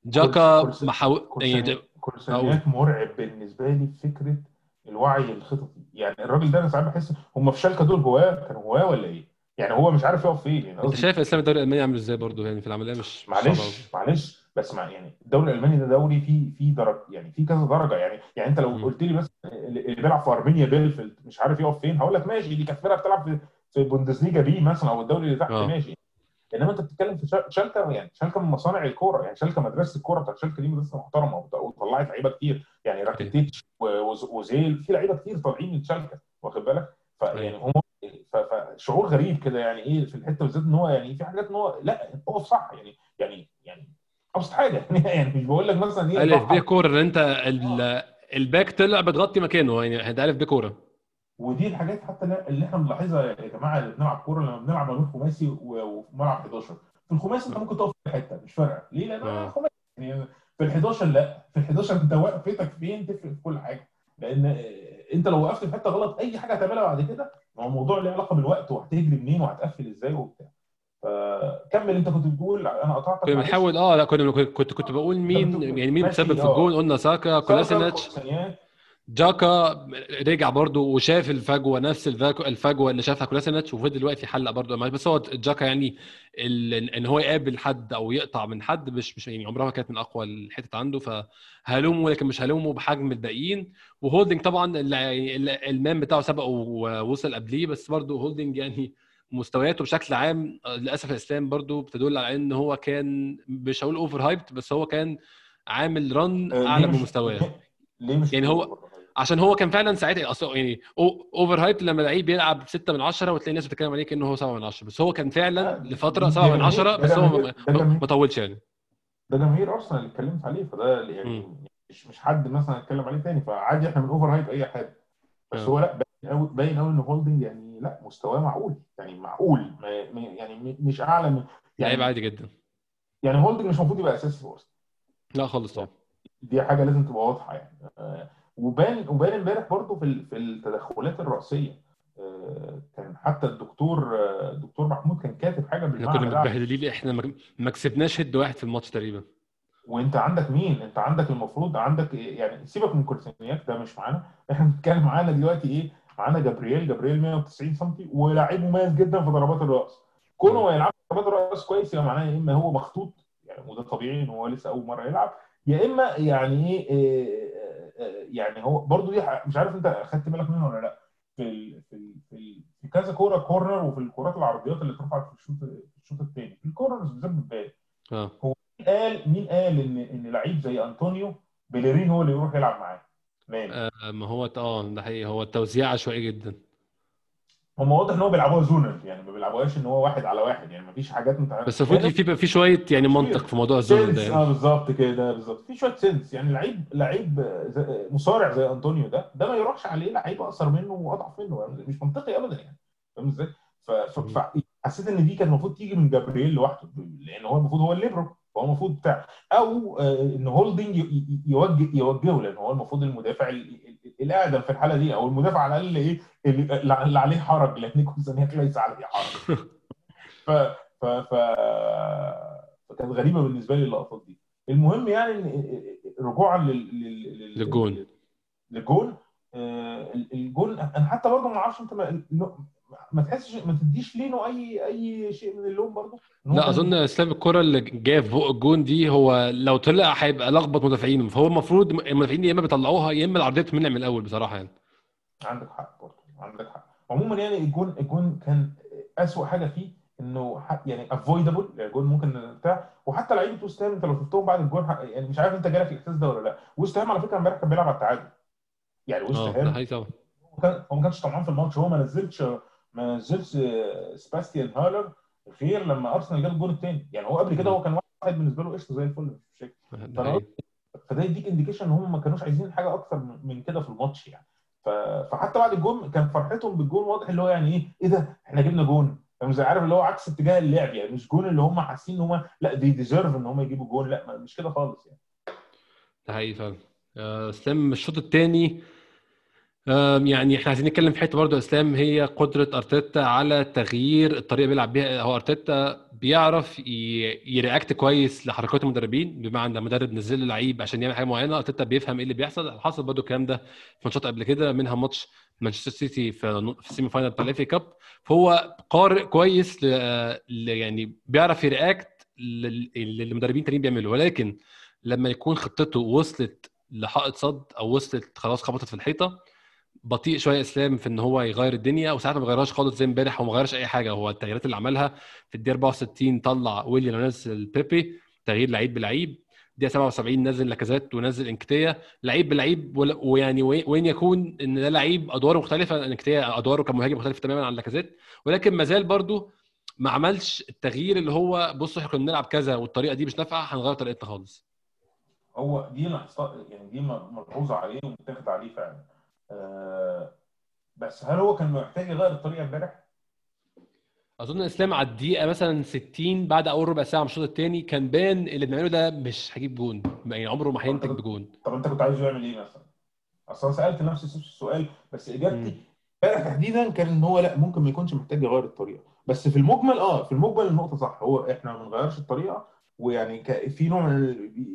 جاكا of course- ما حاول يعني مرعب بالنسبة لي فكرة الوعي الخططي. يعني الراجل ده أنا ساعات بحس هم في شالكة دول هواه كانوا هواه ولا إيه؟ يعني هو مش عارف يقف فين. يعني أنت شايف إسلام الدوري الألماني عامل إزاي برضه؟ يعني في العملية مش. معلش معلش. بس مع يعني الدوري الألماني ده دوري فيه فيه درجه يعني فيه كذا درجة. يعني يعني أنت لو. قلت لي بس اللي بيلعب في أرمينيا بيلفيلد مش عارف يقف فين هقول لك ماشي دي كانت فرقة بتلعب في في بوندسليجا B مثلا أو الدوري اللي تحت آه. ماشي. إنما أنت بتتكلم في شال- شالكة يعني شالكة من مصانع الكورة. يعني شالكة مدرسة الكورة بتاعت شالكة دي مدرسة محترمة وط- وطلعت لعيبة كتير. يعني راكيتيتش أوزيل في لعيبة كتير طالعين من شالكة واخد بالك؟ فيعني هو ف- فشعور غريب كده يعني إيه في الحتة بالذات إن هو يعني في حاجات إن هو لأ هو صح يعني يعني يعني أبسط حاجة. يعني مش بقول لك مثلا إيه ألف. ب كورة إن أنت ال- الباك طلع بتغطي مكانه يعني ده الف ب كورة. ودي الحاجات حتى اللي- اللي إحنا بنلاحظها يا جماعة اللي بنلعب كورة لما بنلعب ما بين خماسي و- وفي ملعب 11 في الخماسي أنت ممكن تقف في حتة مش فارقة. ليه؟ لأن خماسي. يعني في ال 11 لا. في ال 11 انت وقفتك فين تفرق في كل حاجة. لأن أنت لو وقفت في حتة غلط أي حاجة هتعملها بعد كده ما هو الموضوع له علاقة بالوقت وهتجري منين وهتقفل إزاي وبتاع. فكمل انت كنت بتقول أنا قطعتك كنا. بنحاول آه لا كنا كنت كنت بقول مين يعني مين بتسبب في آه. الجون قلنا ساكا كولاسينيتش جاكا رجع برضو وشاف الفجوة نفس الفجوة اللي شافها كولاسينيتش وفضل واقف يحلق برضو بس هو جاكا يعني إن هو يقابل حد أو يقطع من حد مش مش يعني عمرها ما كانت من أقوى الحتت عنده فهلومه لكن مش هلومه بحجم الباقيين. وهولدنج طبعا ال- man بتاعه سبقه ووصل قبليه بس برضو هولدنج يعني مستوياته بشكل عام آه، للأسف يا إسلام برضو بتدل على إن هو كان مش هقول over hyped بس هو كان عامل run آه، أعلى من مستواه. ليه مش يعني هو- عشان هو كان فعلا ساعتها يعني over hype لما لعيب بيلعب 6 من 10 وتلاقي الناس بتتكلم عليه كأنه هو 7 من 10 بس هو كان فعلا لا، لفترة ده 7 من جميل، 10 ده بس هو ما- طولش يعني. ده جماهير أرسنال اللي اتكلمت عليه فده يعني. مش مش حد مثلا اتكلم عليه تاني فعادي إحنا من over hype أي حاجة. بس آه. هو لأ باين قوي باين قوي إن هولدنج يعني لا مستواه معقول يعني معقول ما ما- يعني مش أعلى من لعيب يعني عادي جدا. يعني هولدنج مش المفروض يبقى أساسي في ارسنال لا خالص طبعا. دي حاجة لازم تبقى واضحة يعني. آه، وبان وبان امبارح برضو في في التدخلات الرأسية. آه، كان حتى الدكتور آه، الدكتور محمود كان كاتب حاجة إحنا بالمعنى كنا ده. متبهدلين إحنا ما- كسبناش هيد واحد في الماتش تقريبا. وأنت عندك مين؟ أنت عندك المفروض عندك إيه؟ يعني سيبك من كورسينياك ده مش معانا. إحنا بنتكلم معانا دلوقتي إيه؟ معانا جابرييل جابرييل 190 سم ولاعيب مميز جدا في ضربات الرأس. كونه ما يلعبش ضربات الرأس كويس يبقى معناه يا إما هو مخطوط يعني وده طبيعي إن هو لسه أول مرة يلعب يا إما يعني إيه إيه، آه، يعني هو برضو دي مش عارف أنت أخدت بالك منها ولا لأ. في ال في ال في, كذا كورة corner وفي الكورات العرضيات اللي اترفعت في الشوط في الشوط الثاني في ال corners بالذات بتبان آه. مين قال مين قال إن إن لعيب زي أنطونيو بيليرين هو اللي يروح يلعب معاه؟ آه، ما هو آه ده حقيقي. هو التوزيع عشوائي جدا. هم واضح إن هو بيلعبوها zonal يعني ما بيلعبوهاش إن هو واحد على واحد يعني ما فيش حاجات انت بس المفروض في في شوية يعني منطق في موضوع ال zone ده يعني. آه بالظبط كده بالظبط. في شوية sense يعني لعيب لعيب زي- مصارع زي أنطونيو ده ده ما يروحش عليه لعيب أقصر منه وأضعف منه. يعني مش منطقي ابدا يعني. فاهم إزاي؟ ف- ف- ف- حسيت إن دي كانت المفروض تيجي من جابرييل لوحده لأن هو المفروض هو الليبرو. هو المفروض بتاع أو آه، إن هولدنج يوجه يوجهه لأن هو المفروض المدافع ال- ال- الاقدم في الحالة دي أو المدافع على الأقل إيه اللي عليه حرج لأن كوزانياك ليس عليه حرج. ف ف ف فكانت غريبة بالنسبة لي اللقطات دي. المهم يعني رجوعا لل... لل... لل... للجون. للجون. آه، الجون أنا حتى برضه ما أعرفش أنت ما, تحسش ما تديش لينو اي أي شيء من اللوم برضه؟ لا أظن إسلام الكرة اللي جاية في فوق الجون دي هو لو طلع هيبقى لخبط مدافعين. فهو المفروض المدافعين يا إما بيطلعوها يا إما العرضية بتمنع من الأول بصراحة يعني. عندك حق برضه عندك حق. عموما يعني الجون الجون كان اسوء حاجة فيه إنه ح- يعني avoidable يعني الجون ممكن بتاع. وحتى لعيبة وست هام أنت لو شفتهم بعد الجون ح- يعني مش عارف أنت جالك الإحساس ده ولا لأ. وست هام على فكرة امبارح كان بيلعب على التعادل. يعني وست آه ده هام هو ما كانش طمعان في الماتش هو ما نزلش ما نزلش آه، سباستيان هالر غير لما أرسنال جاب الجون الثاني يعني هو قبل كده هو كان واحد بالنسبة له قشطة زي الفل مش مشاكل. فده يديك indication إن هم ما كانوش عايزين حاجة أكتر من- كده في الماتش يعني. ف... فحتى بعد الجون كان فرحتهم بالجون واضح اللي هو يعني إيه إيه ده؟ إحنا جبنا جون. زي عارف اللي هو عكس اتجاه اللعب يعني مش جون اللي هم حاسين إن هم لا they deserve إن هم يجيبوا جون. لا مش كده خالص يعني. ده حقيقي فعلا. آه، اسلام الشوط الثاني يعني إحنا عايزين نتكلم في حتة برضه إسلام هي قدرة أرتيتا على تغيير الطريقة بيلعب بيها. هو أرتيتا بيعرف react ي كويس لحركات المدربين بمعنى مدرب نزل لعيب عشان يعمل حاجة معينة أرتيتا بيفهم إيه اللي بيحصل. حصل برضه الكلام ده في ماتشات قبل كده منها ماتش مانشستر سيتي في ال semi final بتاع ال FA Cup. فهو قارئ كويس ل... يعني بيعرف ي react لل- اللي المدربين التانيين بيعملوا ولكن لما يكون خطته وصلت لحائط صد أو وصلت خلاص خبطت في الحيطة بطيء شوية إسلام في إن هو يغير الدنيا وساعات ما بيغيرهاش خالص زي امبارح هو ما غيرش أي حاجة. هو التغييرات اللي عملها في الدقيقة 64 طلع ويليام ونزل بيبي تغيير لعيب بلعيب. دقيقه 77 نزل لاكازيت ونزل إنكتيا. لعيب بلعيب ويعني وين يكون إن ده لعيب أدواره مختلفة إنكتيا أدواره كمهاجم مختلفه تماما عن لاكازيت. ولكن ما زال برضه ما عملش التغيير اللي هو بص إحنا كنا بنلعب كذا والطريقة دي مش نافعة هنغير طريقتنا خالص. هو دي يعني دي ملحوظة عليه ومتاخد عليه فعلا. بس هل هو كان محتاج يغير الطريقة امبارح؟ أظن إسلام على الدقيقة مثلا 60 بعد أول ربع ساعة من الشوط الثاني كان بان اللي بنعمله ده مش هجيب جون يعني عمره ما هينتج بجون طب أنت كنت عايزه يعمل إيه مثلا؟ أصل أنا سألت نفسي نفس السؤال بس. إجابتي امبارح تحديدا كان إن هو لا ممكن ما يكونش محتاج يغير الطريقة بس في المجمل آه في المجمل النقطة صح هو إحنا ما بنغيرش الطريقة ويعني في نوع من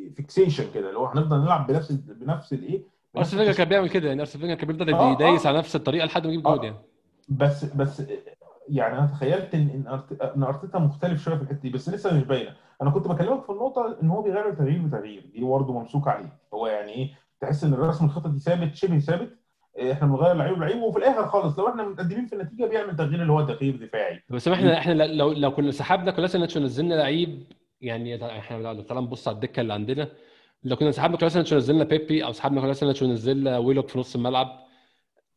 ال fixation كده اللي هو هنفضل نلعب بنفس بنفس الإيه ارسنال فينجر كان بيعمل كده يعني ارسنال فينجر كان بيفضل آه، يدايس آه. على نفس الطريقة لحد ما يجيب جون آه. يعني. بس بس يعني أنا تخيلت إن إن أرتيتا مختلف شوية في الحتة دي بس لسه مش باينة. أنا كنت بكلمك في النقطة إن هو بيغير تغيير بتغيير دي برضه ممسوك عليه. هو يعني إيه؟ تحس إن الرسم الخطة دي ثابت شبه ثابت. إيه، إحنا بنغير لعيب لعيب وفي الآخر خالص لو إحنا متقدمين في النتيجة بيعمل تغيير اللي هو تغيير دفاعي بس إحنا إحنا لو لو كنا سحبنا كولاسينيتش ونزلنا لعيب يعني إحنا لو تعالى نبص على الدكة اللي عندنا لو كنا سحبنا كولاسينيتش ونزلنا بيبي أو سحبنا كولاسينيتش ونزلنا ويلوك في نص الملعب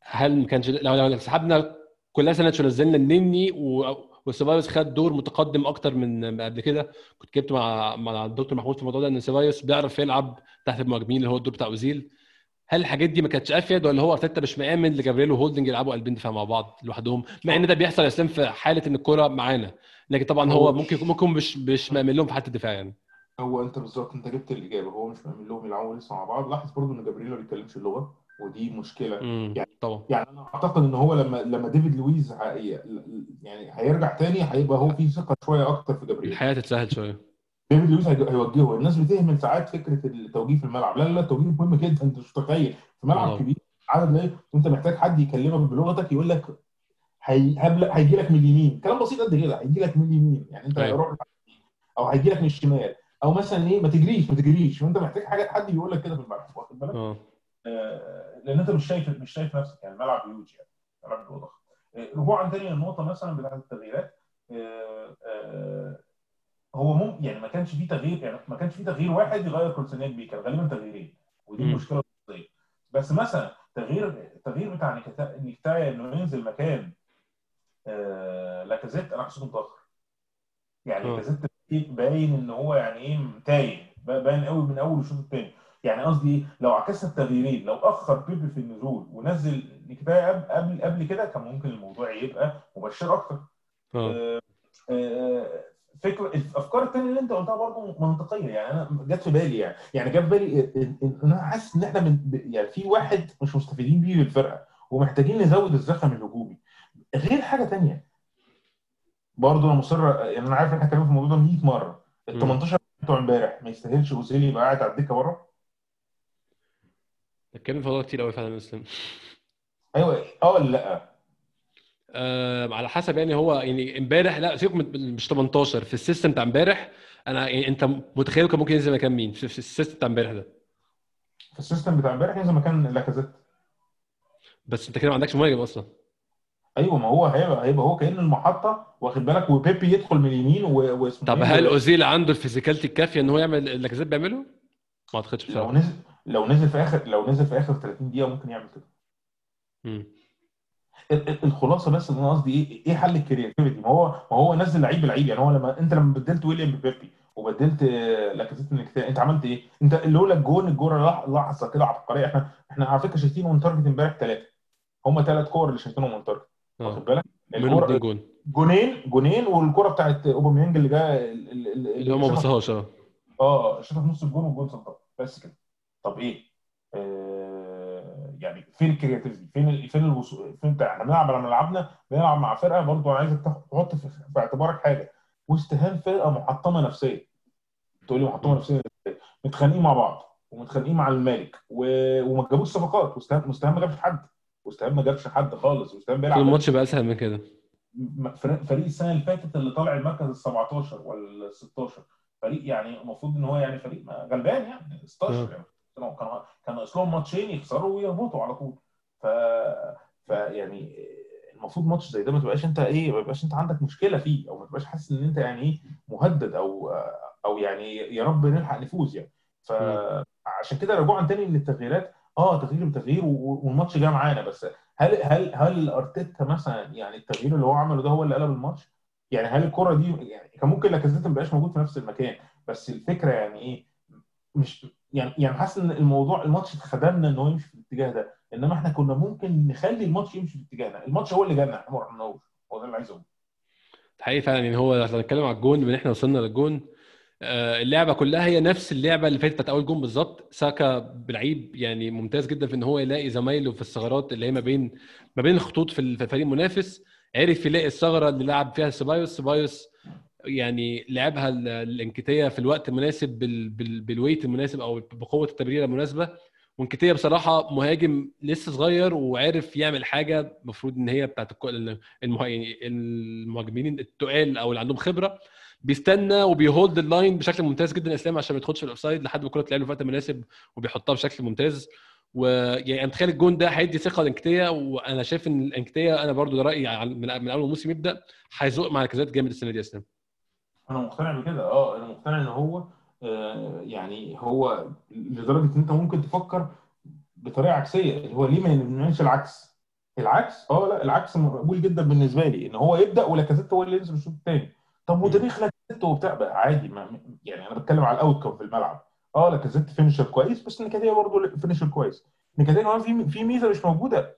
هل ما كانش لو لو سحبنا كولاسينيتش ونزلنا النني و... وسيبايوس خد دور متقدم أكتر من قبل كده؟ كنت جبت مع مع الدكتور محمود في الموضوع ده إن سيبايوس بيعرف يلعب تحت المهاجمين اللي هو الدور بتاع أوزيل. هل الحاجات دي ما كانتش أفيد ولا هو أرتيتا مش مآمن لجابرييل وهولدنج يلعبوا قلبين دفاع مع بعض لوحدهم؟ مع إن ده بيحصل يا اسلام في حالة إن الكوره معانا لكن طبعا هو ممكن ممكن مش مش مأمن لهم في حالة الدفاع يعني. هو انت بالظبط انت جبت الإجابة هو مش مأمن لهم يلعبوا لسه مع بعض. لاحظ برضه إن جابرييل ما بيتكلمش اللغة ودي مشكلة. امم يعني- طبعا. يعني أنا أعتقد إن هو لما لما ديفيد لويز يعني هيرجع تاني هيبقى هو في ثقة شوية أكتر في جابرييل. الحياة تتسهل شوية. ديفيد لويس هيج- هيوجهه. الناس بتهمل ساعات فكرة التوجيه في الملعب. لا لا التوجيه مهم جدا. أنت مش متخيل. في ملعب آه. كبير عدد لا انت محتاج حد يكلمك بلغتك يقول لك هيجي لك من اليمين. كلام بسيط قد كده. هيجي لك من اليمين. يعني أنت أيوة. روح أو هيجي لك من الشمال. أو مثلا إيه ما تجريش ما تجريش. وأنت محتاج حاجة حد يقول لك كده في الملعب واخد بالك؟ آه. آه، لأن أنت مش شايف مش شايف نفسك يعني الملعب هيوج يعني الملعب ضخم. آه، رجوعا تاني للنقطه مثلا بتاعت التغييرات. آه، هو ممكن يعني ما كانش فيه تغيير يعني ما كانش فيه تغيير واحد يغير كونسينات بيه كان غالبا تغييرين ودي. المشكلة الرئيسيه بس مثلا تغيير التغيير بتاع نيكتايا إنه ينزل مكان لاكازيت أنا حسيته متأخر. يعني آه. لاكازيت باين إن هو يعني إيه تايه باين قوي من أول الشوط الثاني يعني قصدي إيه؟ لو عكسنا التغييرين لو أخر بيبي في النزول ونزل نيكتايا قبل قبل كده كان ممكن الموضوع يبقى مبشر أكتر. آه. آه، فكرة الأفكار الثانية اللي أنت قلتها برضه منطقية. يعني أنا جت في بالي يعني يعني جت في بالي أنا حاسس إن إحنا من يعني في واحد مش مستفيدين بيه بالفرقه ومحتاجين نزود الزخم الهجومي. غير حاجة ثانية برضه أنا مصر يعني أنا عارف إن إحنا اتكلمنا في الموضوع ده 100 مرة. ال مم. 18 بتوع إمبارح ما يستاهلش أوزيل يبقى قاعد على الدكة بره؟ اتكلم في موضوع كتير قوي فعلا اسلام أيوه آه ولا لأ؟ آه على حسب يعني هو يعني إمبارح لأ سيبك مش 18 في السيستم بتاع إمبارح أنا يعني أنت متخيل كان ممكن ينزل مكان مين؟ في في ال system بتاع إمبارح ده. في ال system بتاع إمبارح ينزل مكان لاكازيت. بس أنت كده ما عندكش مهاجم أصلا. أيوه ما هو هيبقى هيبقى هو كأن المحطة واخد بالك؟ وبيبي يدخل من اليمين واسمه طب إيه؟ هل أوزيل عنده ال physicality الكافية إن هو يعمل اللي بيعمله؟ ما أعتقدش لو بصراحة. نزل لو نزل في آخر لو نزل في آخر 30 دقيقة ممكن يعمل كده. الخلاصة بس إن أنا قصدي إيه إيه حل ال creativity؟ ما هو ما هو نزل لعيب بلعيب يعني هو لما أنت لما بدلت ويليام ببيبي وبدلت آه، لاكازيت أنت عملت إيه؟ أنت لولا الجون الجون لح- لحظة كده عبقرية. إحنا إحنا على فكرة شايفين on target إمبارح ثلاثة هم ثلاث كور اللي شايفينهم on target. واخد آه بالك؟ اتنين جون جونين جونين والكوره بتاعت أوباميانج اللي جا اللي هو ما بصهاش آه آه شاطها في نص الجون والجون صدها بس كده طب إيه؟ آه يعني فين ال creativity؟ فين. فين الوصول؟ فين بتاع إحنا بنلعب على ملعبنا بنلعب مع فرقة برضو عايزك تحط في... اعتبارك حاجة وست هام فرقة محطمة نفسيا تقول لي محطمة نفسيا؟ متخانقين مع بعض ومتخانقين مع المالك و... وما جابوش صفقات مستهام ما جابش حد واستهام ما جابش حد خالص كل بيلعب الماتش بقى أسهل من كده. فريق السنة اللي فاتت اللي طالع المركز ال 17 ولا ال 16 فريق يعني المفروض إن هو يعني فريق غلبان يعني 16 آه. يعني. كانوا كان ناقص لهم ماتشين يخسروا ويهبطوا على طول. ف فيعني المفروض ماتش زي ده ما تبقاش أنت إيه ما تبقاش أنت عندك مشكلة فيه أو ما تبقاش حاسس إن أنت يعني إيه مهدد أو أو يعني يا رب نلحق نفوز يعني. فعشان كده رجوعا تاني من التغييرات آه تغيير بتغيير والماتش جه معانا. بس هل هل هل أرتيتا مثلا يعني التغيير اللي هو عمله ده هو اللي قلب الماتش؟ يعني هل الكرة دي يعني كان ممكن لاكازيت ما يبقاش موجود في نفس المكان بس الفكرة يعني إيه؟ مش يعني يعني حاسس إن الموضوع الماتش اتخدمنا إن هو يمشي في الاتجاه ده إنما إحنا كنا ممكن نخلي الماتش يمشي في الاتجاه ده الماتش هو اللي جابنا إحنا ما رحناهوش. هو ده اللي عايز أقوله. حقيقي فعلا يعني هو لو هنتكلم على الجون من إحنا وصلنا للجون اللعبة كلها هي نفس اللعبة اللي فاتت بتاعت أول جون بالظبط. ساكا بلعيب يعني ممتاز جدا في إن هو يلاقي زمايله في الثغرات اللي هي ما بين ما بين الخطوط في الفريق المنافس. عرف يلاقي الثغرة اللي لعب فيها سيبايوس. سيبايوس يعني لعبها ال- الانكيتيه في الوقت المناسب بال... بال... بال weight المناسب أو بقوة التمريره المناسبة. وانكيتيه بصراحة مهاجم لسه صغير وعارف يعمل حاجة المفروض إن هي بتاعت. يعني المهاجمين التقال أو اللي عندهم خبرة. بيستنى وبي hold ال line بشكل ممتاز جدا أسلام عشان ما يدخلش ال offside لحد ما الكره تلعب له في وقت مناسب وبيحطها بشكل ممتاز. ويعني أنا متخيل الجون ده هيدي ثقة لانكيتيه وأنا شايف إن الانكيتيه أنا برضو ده رأيي من أول الموسم يبدأ هيزق مع لاكازيت جامد السنة دي يا أسلام. أنا مقتنع بكده. آه أنا مقتنع إن هو آه يعني هو لدرجة إن أنت ممكن تفكر بطريقة عكسية اللي هو ليه ما نعملش العكس؟ العكس؟ آه لا العكس مقبول جدا بالنسبة لي إن هو يبدأ ولاكازيت هو اللي ينزل الشوط الثاني طب وتاريخ لاكازيت وبتاع عادي ما يعني أنا بتكلم على ال outcome في الملعب. آه لاكازيت finisher كويس بس نكيتيه برضه finisher كويس. نكيتيه كمان في في ميزة مش موجودة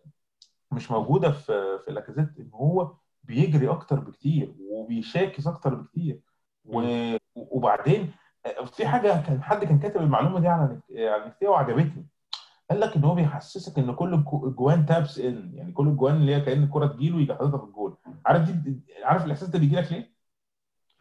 مش موجودة في في لاكازيت إن هو بيجري أكتر بكتير وبيشاكس أكتر بكتير. و- وبعدين في حاجة كان حد كان كاتب المعلومة دي على على نكيتيه وعجبتني. قال لك إن هو بيحسسك إن كل الجو- الجوان tap-ins يعني كل الجوان اللي هي كأن الكره تجيله يجي حاططها في الجول عارف دي عارف الإحساس ده بيجي لك ليه؟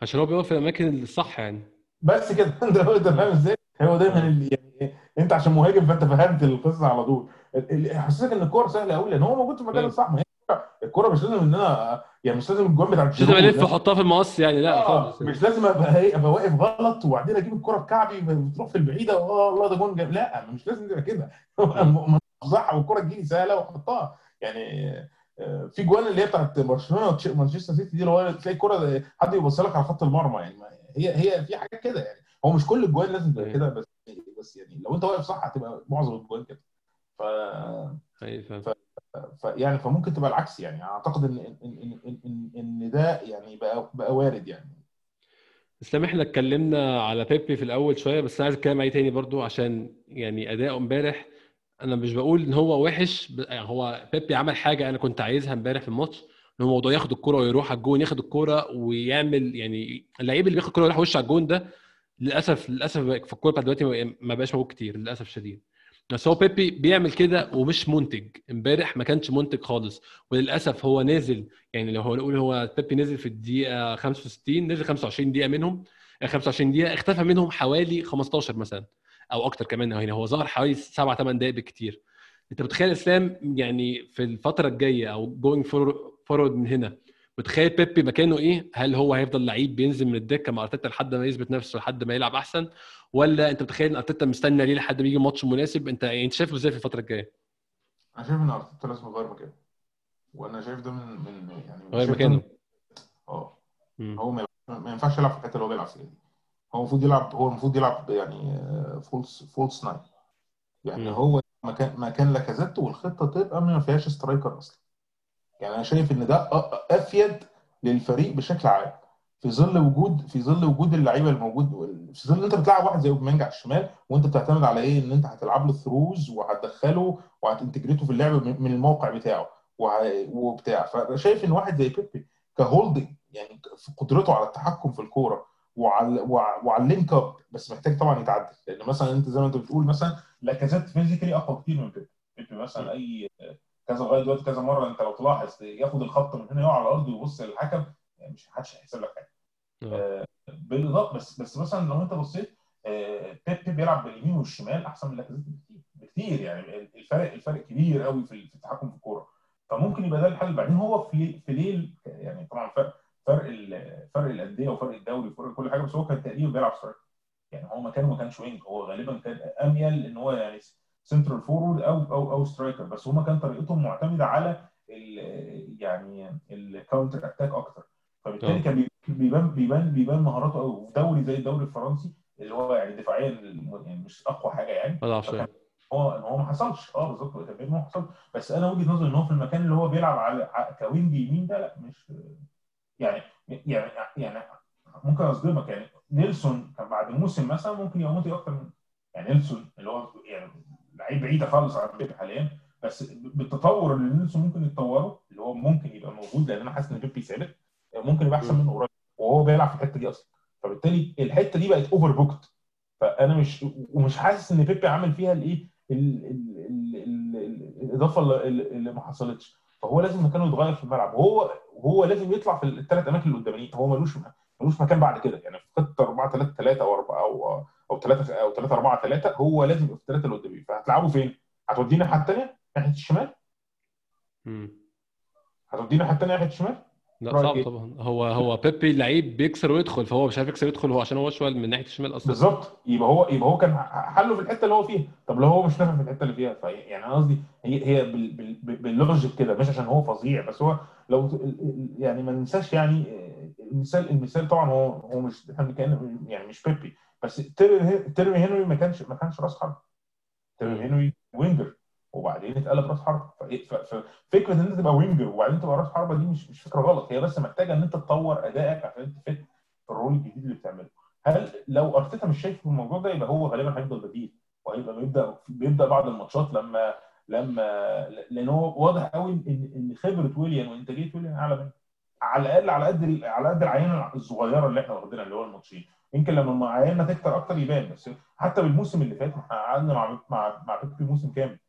عشان هو بيقف في الأماكن الصح يعني. بس كده. أنت انت فاهم إزاي؟ هو دايما اللي يعني أنت عشان مهاجم فأنت فهمت القصة على طول. يحسسك إن الكورة سهلة قوي لأن هو موجود في المكان. الصح ما هي الكورة مش لازم إن أنا يعني مش لازم الجوان بتاع مش لازم ألف وأحطها في المقص يعني لا آه خالص مش لازم أبقى إيه أبقى واقف غلط وبعدين أجيب الكره بكعبي بتروح في البعيدة آه الله ده جون لا مش لازم تبقى كده. صح والكره تجيلي سهلة وأحطها. يعني آه، في جوان اللي هي بتاعت برشلونة وتش- مانشستر سيتي دي اللي هو تلاقي الكره حد يبص لك على خط المرمى يعني هي هي في حاجات كده يعني. هو مش كل الجوان لازم تبقى كده بس بس يعني لو انت واقف صح هتبقى معظم الجوان كده. ف أيوة فاهم. ف يعني فممكن تبقى العكس يعني. أعتقد ان ان ان ان, إن, إن ده يعني بقى بقى وارد يعني. اسلام إحنا اتكلمنا على بيبي في الأول شوية بس أنا عايز أتكلم عليه تاني برضو عشان يعني اداؤه امبارح أنا مش بقول إن هو وحش يعني هو بيبي عمل حاجة أنا كنت عايزها امبارح في الماتش إن هو موضوع ياخد الكرة ويروح على الجون ياخد الكرة ويعمل يعني اللعيب اللي بياخد الكرة ويروح وش على الجون ده للأسف للأسف في الكورة بتاعت دلوقتي ما- بقاش موجود كتير للأسف الشديد. بس هو بيبي بيعمل كده ومش منتج. امبارح ما كانش منتج خالص وللأسف هو نازل يعني لو هو نقول هو بيبي نزل في الدقيقة 65 نزل 25 دقيقة منهم 25 دقيقة اختفى منهم حوالي 15 مثلا. أو أكتر كمان يعني هو ظهر حوالي 7 8 دقائق بالكتير. أنت متخيل إسلام يعني في الفترة الجاية أو going forward من هنا متخيل بيبي مكانه إيه؟ هل هو هيفضل لعيب بينزل من الدكة مع أرتيتا لحد ما يثبت نفسه لحد ما يلعب أحسن؟ ولا أنت متخيل إن أرتيتا مستني ليه لحد ما يجي ماتش مناسب؟ أنت يعني أنت شايفه إزاي في الفترة الجاية؟ أنا شايف إن أرتيتا لازم يغير مكانه. وأنا شايف ده من من يعني غير مكانه. آه. هو ما ينفعش يلعب في الحتة اللي هو بيلعب فيها هو المفروض يلعب هو المفروض يلعب يعني false false nine يعني مم. هو مكان مكان لاكازيت والخطة تبقى ما فيهاش striker أصلا. يعني أنا شايف إن ده أفيد للفريق بشكل عام. في ظل وجود في ظل وجود اللعيبة الموجود في ظل إن أنت بتلعب واحد زي أوباميانج على الشمال وأنت بتعتمد على إيه؟ إن أنت هتلعب له throughs وهتدخله وهت integrate ه في اللعب من الموقع بتاعه وبتاع. فشايف إن واحد زي بيبي ك holding يعني في قدرته على التحكم في الكورة وعلى وع- وعلى ال link up بس محتاج طبعا يتعدل. لأن مثلا أنت زي ما أنت بتقول مثلا لاكازيت physically أقوى كتير من بيبي بيبي مثلا أي كذا لغاية دلوقتي كذا مرة أنت لو تلاحظ ياخد الخط من هنا يقع على الأرض ويبص للحكم يعني مش محدش هيحسب لك حاجة. آه. بالاضافه بس بس مثلا لو أنت بصيت آه، بيبي بيلعب باليمين والشمال أحسن من لاكازيت بكتير. بكتير يعني. الفرق الفرق كبير قوي في في التحكم في الكورة. فممكن يبقى ده الحل. بعدين هو في في ليل يعني طبعا فرق فرق فرق الأندية وفرق الدوري وفرق كل حاجة بس هو كان تقريبا بيلعب striker يعني هو مكانه ما كانش wing هو غالبا كان أميل إن هو يعني central forward أو أو أو striker بس هما كان طريقتهم معتمدة على ال- يعني ال counter attack أكتر. فبالتالي. كان بي- بيبان بيبان بيبان مهاراته قوي وفي دوري زي الدوري الفرنسي اللي هو يعني دفاعيا يعني مش أقوى حاجة يعني. هو إن هو ما حصلش. آه بالظبط. ما حصل بس أنا وجهة نظري إن هو في المكان اللي هو بيلعب على ك wing يمين ده لا مش يعني يعني يعني ممكن اصدمك يعني نيلسون كان بعد موسم مثلا ممكن مضي أكتر من يعني نيلسون اللي هو يعني لعيب بعيدة خالص عن بيبي حاليا بس بالتطور اللي نيلسون ممكن يتطوره اللي هو ممكن يبقى موجود لأن أنا حاسس إن بيبي ثابت ممكن يبقى أحسن. منه قريب وهو بيلعب في الحتة دي أصلا. فبالتالي الحتة دي بقت overbooked فأنا مش ومش حاسس إن بيبي عامل فيها الإيه ال- ال- ال- ال- ال- الإضافة اللي ما حصلتش. فهو لازم مكانه يتغير في الملعب. وهو وهو لازم يطلع في الثلاث أماكن اللي قدامين هو ملوش ملوش مكان بعد كده يعني في خطة 4 3 3 أو 4 أو أو 3 أو 3 4 3 هو لازم يبقى في الثلاثة اللي قدامين فهتلعبه فين؟ هتودينا الناحية الثانية ناحية الشمال؟ مم. هتودينا الناحية الثانية ناحية الشمال؟ لا صعب إيه؟ طبعا. هو هو بيبي لعيب بيكسر ويدخل فهو مش عارف يكسر ويدخل هو عشان هو شوية من ناحية الشمال أصلا. بالظبط. يبقى هو يبقى هو كان حله في الحتة اللي هو فيها. طب لو هو مش نافع في الحتة اللي فيها في يعني أنا قصدي هي هي بال- بال- بال- بال logic كده مش عشان هو فظيع. بس هو لو يعني ما ننساش يعني المثال المثال طبعا هو هو مش إحنا بنتكلم يعني مش بيبي. بس تيري هنري ما كانش ما كانش راس حرب تيري. هنري winger. وبعدين اتقلب راس حرب ف- ف- ففكره إن أنت تبقى winger وبعدين تبقى راس حربة دي مش مش فكرة غلط. هي بس محتاجة إن أنت تطور أدائك عشان تفت ال role الجديد اللي بتعمله. هل لو ارتيتا مش شايف الموضوع ده يبقى هو غالبا هيفضل بديل. وهيبقى بيبدأ بيبدأ بعض الماتشات لما لما لأن هو واضح قوي إن إن خبرة ويليان وإنتاجية ويليان أعلى منه. على الأقل على قد على قد العينة الصغيرة اللي إحنا واخدينها اللي هو الماتشين. يمكن لما عيننا تكتر أكتر يبان بس حتى بالموسم اللي فات إحنا قعدنا مع مع مع موسم كامل.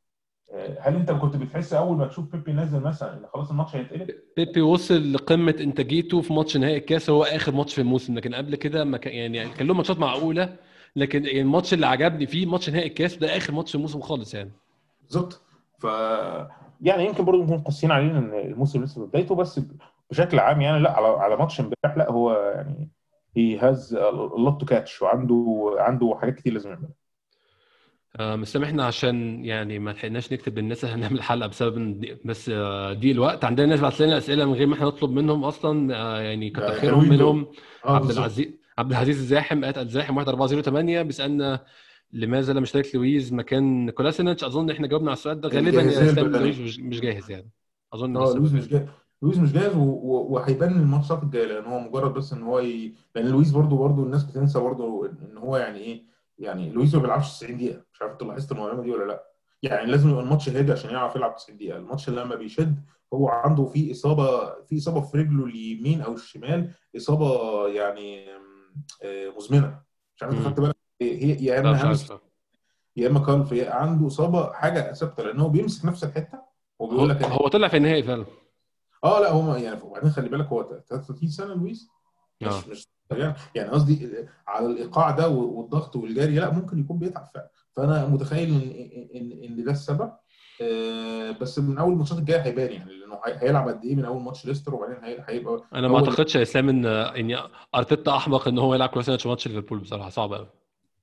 هل انت كنت بتحس أول ما تشوف بيبي نازل مثلا إن خلاص الماتش هيتقلب؟ بيبي وصل لقمة إنتاجيته في ماتش نهائي الكاس هو آخر ماتش في الموسم لكن قبل كده ما كان يعني كان له ماتشات معقولة لكن الماتش اللي عجبني فيه ماتش نهائي الكاس ده آخر ماتش الموسم خالص يعني. بالظبط. ف يعني يمكن برضه نكون قاسيين عليه إن الموسم لسه في بدايته بس بشكل عام يعني لا على على ماتش امبارح لا هو يعني he has a lot to catch وعنده عنده حاجات كتير لازم يعملها. آه، مسامحنا عشان يعني ما لحقناش نكتب للناس اللي هنعمل حلقة بسبب بس آه، دي الوقت. عندنا ناس بعت لنا أسئلة من غير ما إحنا نطلب منهم أصلا. آه، يعني كتر خيرهم. منهم. عبد العزيز عبد العزيز الزاحم اتقل زاحم 1408 بيسألنا لماذا لم يشترك لويز مكان كولاسينيتش؟ أظن إحنا جاوبنا على السؤال ده. غالبا. لويز مش- جاهز يعني. أظن آه بدري. مش جاهز. لويز مش جاهز وهيبان الماتشات الجاية لأن هو مجرد بس إن هو ي... لأن لويز برضو برضو الناس بتنسى برضو إن هو يعني إيه يعني لويز ما بيلعبش 90 دقيقة. مش عارف انت لاحظت المعلومة دي ولا لا. يعني لازم يبقى الماتش هادي عشان يعرف يلعب 90 دقيقة. الماتش اللي لما بيشد هو عنده في إصابة في إصابة في رجله اليمين أو الشمال إصابة يعني آه، مزمنة. مش عارف. خدت بالك؟ هي يا إما يا إما كالف عنده إصابة حاجة ثابتة لأن هو بيمسك نفس الحتة هو, وبيقول لك هو طلع في النهائي فعلا. آه لا هو يعني وبعدين خلي بالك هو 33 سنة لويس. مش مش يعني قصدي على الإيقاع ده والضغط والجري لا ممكن يكون بيتعب فعلا. فأنا متخيل إن إن إن ده السبب آه، بس من أول الماتشات الجاية هيبان يعني لأنه هي- هيلعب قد إيه من أول ماتش ليستر وبعدين هي- هيبقى أنا ما أعتقدش يا إسلام إن إن أرتيتا أحمق إن هو يلعب كولاسينيتش ماتش ليفربول بصراحة صعب قوي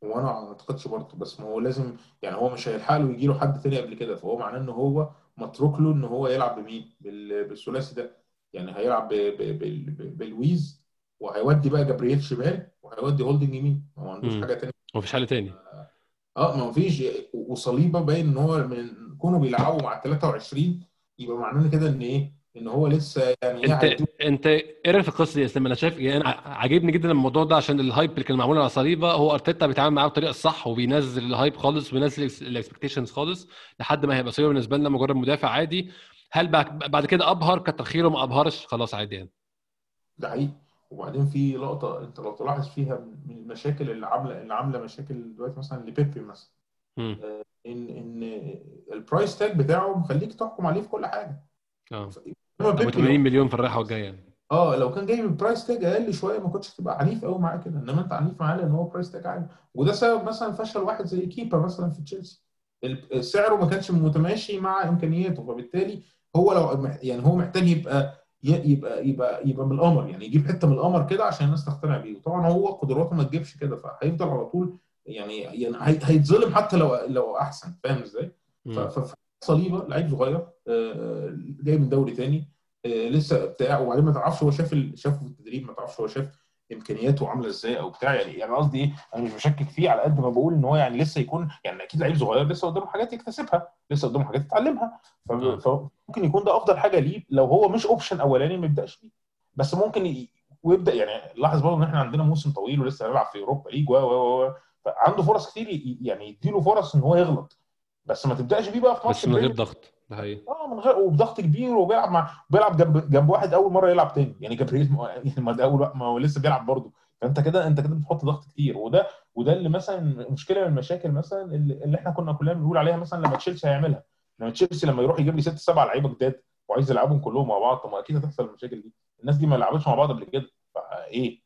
وأنا ما أعتقدش برضه بس ما هو لازم يعني هو مش هيلحق له يجي له حد تاني قبل كده فهو معناه إن هو متروك له إن هو يلعب بمين؟ بال- بالثلاثي ده. يعني هيلعب ب- وهيودي بقى جابرييل شمال وهيودي هولدنج يمين. ما هو عندوش حاجة تانية. مفيش حل تاني. آه ما فيش وصليبة باين إن هو من كونه بيلعبوا مع 23 يبقى معناه كده إن إيه؟ إن هو لسه يعني أنت هيدوه أنت إيه رايك في القصة دي يا اسلام أنا شايف يعني عاجبني جدا الموضوع ده عشان ال hype اللي كان معمول على صليبة. هو أرتيتا بيتعامل معاه بالطريقة الصح وبينزل ال hype خالص وبينزل ال expectations خالص لحد ما هيبقى صليبة بالنسبة لنا مجرد مدافع عادي. هل بعد بعد كده أبهر كتر خيره ما أبهرش؟ خلاص عادي يعني. ده حقيقي. وبعدين في لقطة أنت لو تلاحظ فيها من المشاكل اللي عامله اللي عاملة مشاكل دلوقتي مثلا لبيبي مثلا. مم. ان إن ال price tag بتاعه مخليك تحكم عليه في كل حاجة. آه. انما أبو بيبي 80 لو مليون في الرايحة والجاية. آه لو كان جاي ب price tag أقل شوية ما كنتش هتبقى عنيف قوي معاه كده. إنما أنت عنيف معاه لأن هو price tag عالي. وده سبب مثلا فشل واحد زي كيبا مثلا في تشيلسي. سعره ما كانش متماشي مع إمكانياته. فبالتالي هو لو يعني هو محتاج يبقى يبقى يبقى يبقى من القمر يعني يجيب حتة من القمر كده عشان الناس تقتنع بيه وطبعا هو قدراته ما تجيبش كده فهيفضل على طول يعني يعني هي- هيتظلم حتى لو لو أحسن فاهم إزاي؟ ف- مم. ف- صليبة لعيب صغير آه، جاي من دوري تاني آه، لسه بتاع وبعدين ما تعرفش هو شاف شافه في التدريب ما تعرفش هو شاف إمكانياته عاملة إزاي أو بتاع يعني يعني قصدي إيه أنا مش بشكك فيه على قد ما بقول إن هو يعني لسه يكون يعني أكيد لعيب صغير لسه قدامه حاجات يكتسبها لسه قدامه حاجات يتعلمها. فممكن يكون ده أفضل حاجة ليه لو هو مش اوبشن أولاني ما يبدأش بيه. بس ممكن ي... ويبدأ يعني لاحظ برضه إن إحنا عندنا موسم طويل ولسه هنلعب في أوروبا ليج و و و فعنده فرص كتير يعني يديله فرص إن هو يغلط. بس ما تبدأش بيه بقى في ماتش بس من غير ضغط. ده حقيقي. آه من غير وبضغط كبير وبيلعب مع بيلعب جنب جنب واحد أول مرة يلعب تاني. يعني جبريل ما يعني ما ده أول ما هو لسه بيلعب برضه. فأنت كده أنت كده بتحط ضغط كتير. وده وده اللي مثلا مشكلة من المشاكل مثلا اللي, اللي إحنا كنا كلنا بنقول عليها مثلا لما تشيلسي هيعملها. لما تشيلسي لما يروح يجيب لي ست سبع لعيبة جداد وعايز يلعبهم كلهم مع بعض طب ما أكيد هتحصل المشاكل دي. الناس دي ما لعبتش مع بعض قبل كده. فإيه؟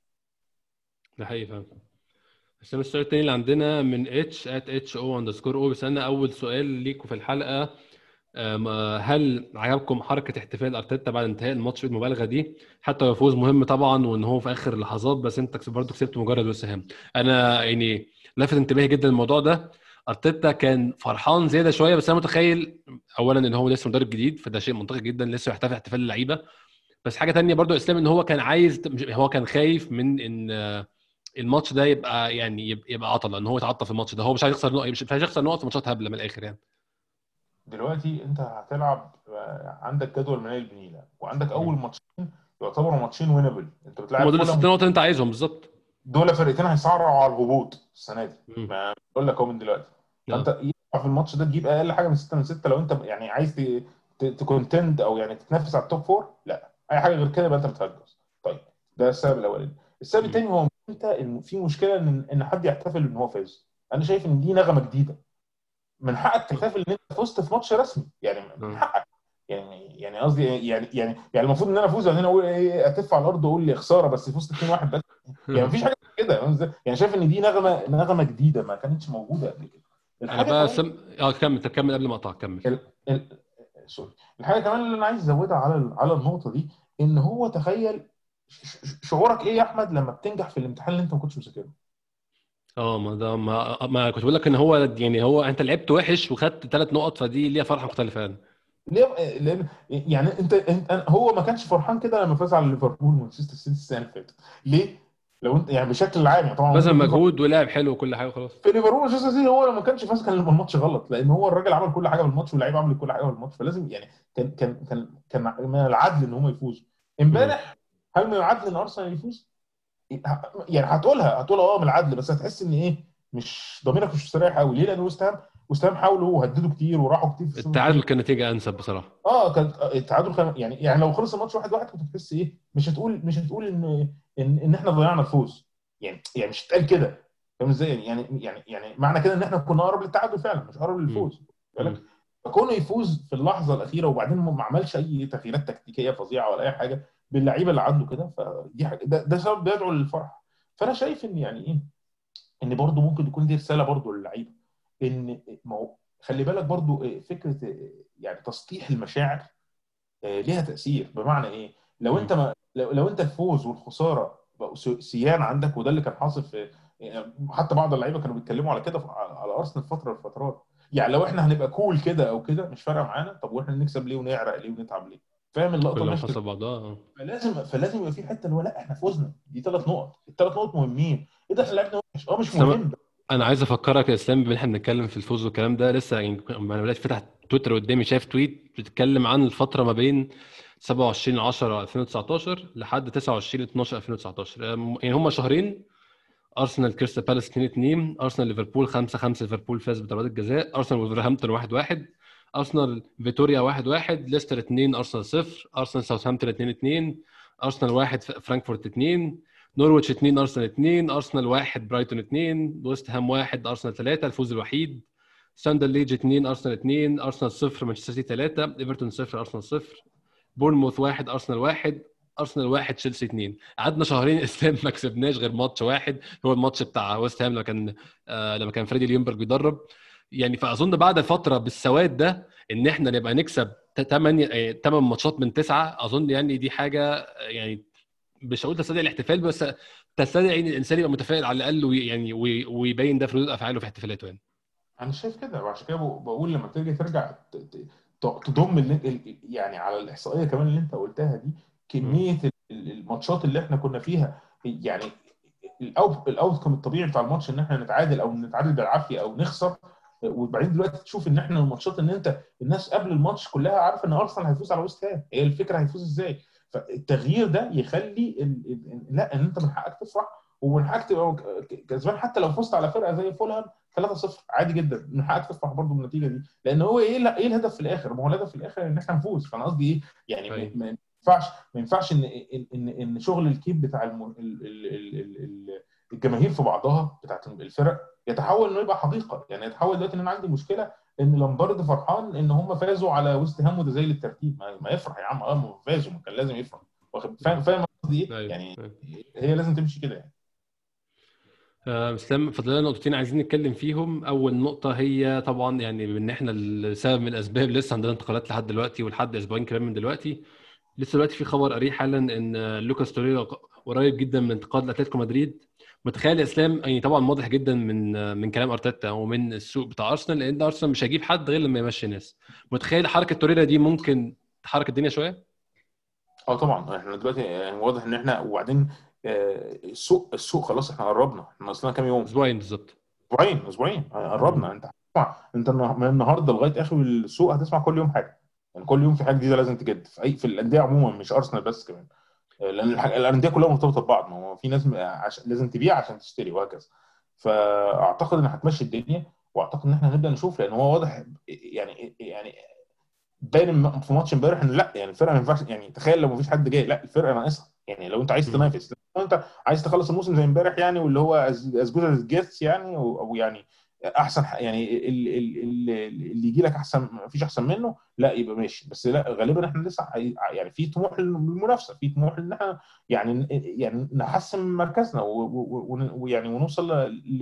ده حقيقي فعلا. عشان السؤال التاني اللي عندنا من H at H أو underscore أو بيسألنا أول سؤال ليكم في الحلقة. هل عجبكم حركة احتفال أرتيتا بعد انتهاء الماتش بالمبالغه دي؟ حتى لو فوز مهم طبعا وإن هو في آخر اللحظات بس أنت برضه كسبت مجرد وسهام أنا يعني لفت انتباهي جدا الموضوع ده. أرتيتا كان فرحان زيادة شوية بس أنا متخيل اولا إن هو لسه مدرب جديد فده شيء منطقي جدا لسه يحتفل احتفال اللعيبة. بس حاجة تانية برضو إسلام إن هو كان عايز هو كان خايف من إن آه، الماتش ده يبقى يعني يبقى- عطلة إن هو يتعطل في الماتش ده. هو مش عايز يخسر نقط مش عايز يخسر نقط في ماتشات هبلة من الآخر يعني. دلوقتي انت هتلعب آه، عندك جدول من البنيله وعندك أول ماتشين يعتبروا ماتشين وينبل انت بتلعب دول الست نقط اللي انت عايزهم بالظبط. دول فرقتين هيصارعوا على الهبوط السنة دي. بقول لك اهو من دلوقتي. فانت ينفع في الماتش ده تجيب أقل حاجة من 6 من 6 لو انت يعني عايز ت contend أو يعني تتنافس على ال top four لا. أي حاجة غير كده يبقى انت بتهجس طيب ده السبب الأولاني. السبب. الثاني هو انت إن في مشكلة إن إن حد يحتفل إن هو فاز. أنا شايف إن دي نغمة جديدة. من حقك تحتفل إن أنت فزت في ماتش رسمي. يعني من. حقك. يعني يعني قصدي يعني يعني يعني المفروض إن أنا أفوز بعدين أقول إيه أتف على الأرض وأقول لي خسارة بس فزت 2-1 بس. يعني مفيش حاجة كده. إزاي؟ يعني شايف إن دي نغمة نغمة جديدة ما كانتش موجودة قبل كده. أنا الحاجة بقى سم... آه كمل طب كمل قبل ما اقطع كمل. ال... ال... سوري. الحاجة كمان اللي أنا عايز أزودها على ال- على النقطة دي إن هو تخيل ش- ش- شعورك إيه يا أحمد لما بتنجح في الامتحان اللي أنت ما كنتش مذاكره؟ آه ما ده ما, ما كنت بقول لك إن هو يعني هو أنت لعبت وحش وخدت ثلاث نقط فدي ليها فرحة مختلفة يعني. ليه؟ لأن يعني أنت أنت هو ما كانش فرحان كده لما فاز على ليفربول ومانشستر سيتي السنة اللي فاتت. ليه؟ لو أنت يعني بشكل عام يعني طبعا بذل مجهود ولعب حلو وكل حاجة وخلاص. في ليفربول ومانشستر سيتي هو لو ما كانش فاز كان الماتش غلط لأن هو الراجل عمل كل حاجة في الماتش واللعيبه عملت كل حاجة في الماتش فلازم يعني كان كان كان كان من العدل إن هم يفوزوا. إمبارح هل من العدل إن أرسنال يفوز؟ يعني هتقولها هتقولها آه من العدل بس هتحس إن إيه؟ مش ضميرك مش مستريح قوي ليه؟ لأن ويست هام ويست هام حاولوا وهددوا كتير وراحوا كتير في التعادل كان نتيجة أنسب بصراحة. آه كان التعادل كان يعني يعني لو خلص الماتش واحد واحد كنت هتحس إيه؟ مش هتقول مش هتقول إن إن, إن إحنا ضيعنا الفوز. يعني يعني مش هتقال كده. فاهم إزاي؟ يعني يعني يعني يعني معنى كده إن إحنا كنا أقرب للتعادل فعلا مش أقرب للفوز. بالك؟ فكونه يفوز في اللحظة الأخيرة وبعدين ما عملش أي تغييرات تكتيكية فظيعة ولا أي حاجة باللعيبة اللي عنده كده فدي حاجة. ده, ده سبب بيدعو للفرح. فأنا شايف إن يعني إيه إن برضو ممكن تكون دي رسالة برضو للعيبة. إن ما هو خلي بالك برضو إيه، فكرة إيه، يعني تسطيح المشاعر آه، ليها تأثير. بمعنى إيه؟ لو أنت ما لو, لو أنت الفوز والخسارة بقوا سيان عندك وده اللي كان حاصل في حتى بعض اللعيبة كانوا بيتكلموا على كده على أرسنال فتره الفترات. يعني لو إحنا هنبقى كول كده أو كده مش فارقة معانا. طب وإحنا نكسب ليه ونعرق ليه ونتعب ليه؟ فاهم اللقطة كلهم حصل بعضها آه. فلازم فلازم يبقى في حتة اللي هو لأ إحنا فزنا دي ثلاث نقط. الثلاث نقط مهمين. إيه ده إحنا لعبنا وحش. آه مش مهم. أنا عايز أفكرك يا إسلام بما إحنا بنتكلم في الفوز والكلام ده لسه يعني أنا بدات فتح تويتر قدامي شايف tweet بتتكلم عن الفترة ما بين 27 10 2019 لحد 29 12 2019 أم- يعني هم شهرين. أرسنال كريستال بالاس 2 2 أرسنال ليفربول 5 5 ليفربول فاز بضربات الجزاء. أرسنال وولفرهامبتون 1 1 أرسنال فيتوريا 1 1 ليستر 2 أرسنال 0 أرسنال ساوثهامبتون 2 2 أرسنال 1 فرانكفورت 2 نورويتش 2 أرسنال 2 أرسنال 1 برايتون 2 ويست هام 1 أرسنال 3 الفوز الوحيد. ستاندرد لييج 2 أرسنال 2 أرسنال 0 مانشستر سيتي 3 إيفرتون 0 أرسنال 0 بورنموث 1 أرسنال 1 أرسنال 1 تشيلسي 2 قعدنا شهرين إسلام ما كسبناش غير ماتش واحد هو الماتش بتاع ويست هام لما كان آه لما كان فريدي ليونبرج بيدرب. يعني فأظن بعد فترة بالسواد ده إن إحنا نبقى نكسب 8 8 ماتشات من تسعة أظن يعني دي حاجة آه، يعني مش هقول تستدعي الاحتفال بس تستدعي إن الإنسان يبقى متفائل على الأقل وي- يعني وي- ويبين ده في ردود أفعاله في احتفالاته يعني. أنا شايف كده وعشان كده بق- بقول لما تيجي ترجع تضم اللي يعني على الإحصائية كمان اللي أنت قلتها دي كمية ال- ال- الماتشات اللي إحنا كنا فيها يعني ال out ال outcome الطبيعي بتاع الماتش إن إحنا نتعادل أو نتعادل بالعافية أو نخسر وبعدين دلوقتي تشوف ان إحنا الماتشات ان انت الناس قبل الماتش كلها عارفة ان أرسنال هيفوز على ويست هام هي الفكرة هيفوز إزاي فالتغيير ده يخلي ال... ال... لا ان انت من حقك تفرح ومن حقك تبقى كسبان حتى لو فزت على فرقة زي فولهام 3-0 عادي جدا من حقك تفرح برضه بالنتيجة دي لأن هو إيه إيه الهدف في الآخر؟ ما هو الهدف في الآخر إن إحنا نفوز فأنا قصدي إيه؟ يعني طيب. ما ينفعش ما ينفعش ان ان ان شغل الكيب بتاع الم... ال... ال... ال... ال... الجماهير في بعضها بتاعت الفرق يتحول إنه يبقى حقيقه يعني يتحول دلوقتي إن أنا عندي مشكلة إن لامبارد فرحان إن هم فازوا على ويست هام زي الترتيب ما, يفرح يا عم. آه فازوا. ما كان لازم يفرح. واخد؟ فاهم فاهم قصدي إيه؟ أيوة. يعني أيوة. هي لازم تمشي كده يعني. آه، اسلام فاضل لنا نقطتين عايزين نتكلم فيهم. أول نقطة هي طبعا يعني بإن إحنا لسبب من الأسباب لسه عندنا انتقالات لحد دلوقتي ولحد أسبوعين كمان من دلوقتي. لسه دلوقتي في خبر قريب حالا إن لوكاس توريرا قريب جدا من انتقال لاتلتيكو مدريد. متخيل يا اسلام؟ يعني طبعا واضح جدا من من كلام أرتيتا ومن السوق بتاع أرسنال لأن أرسنال مش هيجيب حد غير لما يمشي ناس. متخيل حركة توريرا دي ممكن تحرك الدنيا شوية؟ آه طبعا. إحنا دلوقتي يعني واضح إن إحنا وبعدين آه، السوق السوق خلاص إحنا قربنا. إحنا اصلنا كام يوم؟ أسبوعين بالظبط. أسبوعين أسبوعين. قربنا. أنت هتسمع. أنت من النهارده لغاية آخر السوق هتسمع كل يوم حاجة. يعني كل يوم في حاجة جديدة لازم تجد. في أي في الأندية عموما مش أرسنال بس كمان. آه، لأن الأندية كلها مرتبطة ببعض ما هو في ناس عش... لازم تبيع عشان تشتري وهكذا فأعتقد إن هتمشي الدنيا وأعتقد إن إحنا هنبدأ نشوف لأن هو واضح يعني يعني باين في ماتش إمبارح إن لأ يعني الفرقة ما ينفعش يعني تخيل لو ما فيش حد جاي لأ الفرقة ناقصها يعني لو أنت عايز. تنافس لو أنت عايز تخلص الموسم زي إمبارح يعني واللي هو as good as it gets يعني أو أو يعني احسن يعني ال- ال- ال- اللي يجي لك احسن ما فيش احسن منه لا يبقى ماشي. بس لا غالبا إحنا لسه يعني في طموح للمنافسة في طموح إن إحنا يعني يعني نحسن مركزنا ويعني ونوصل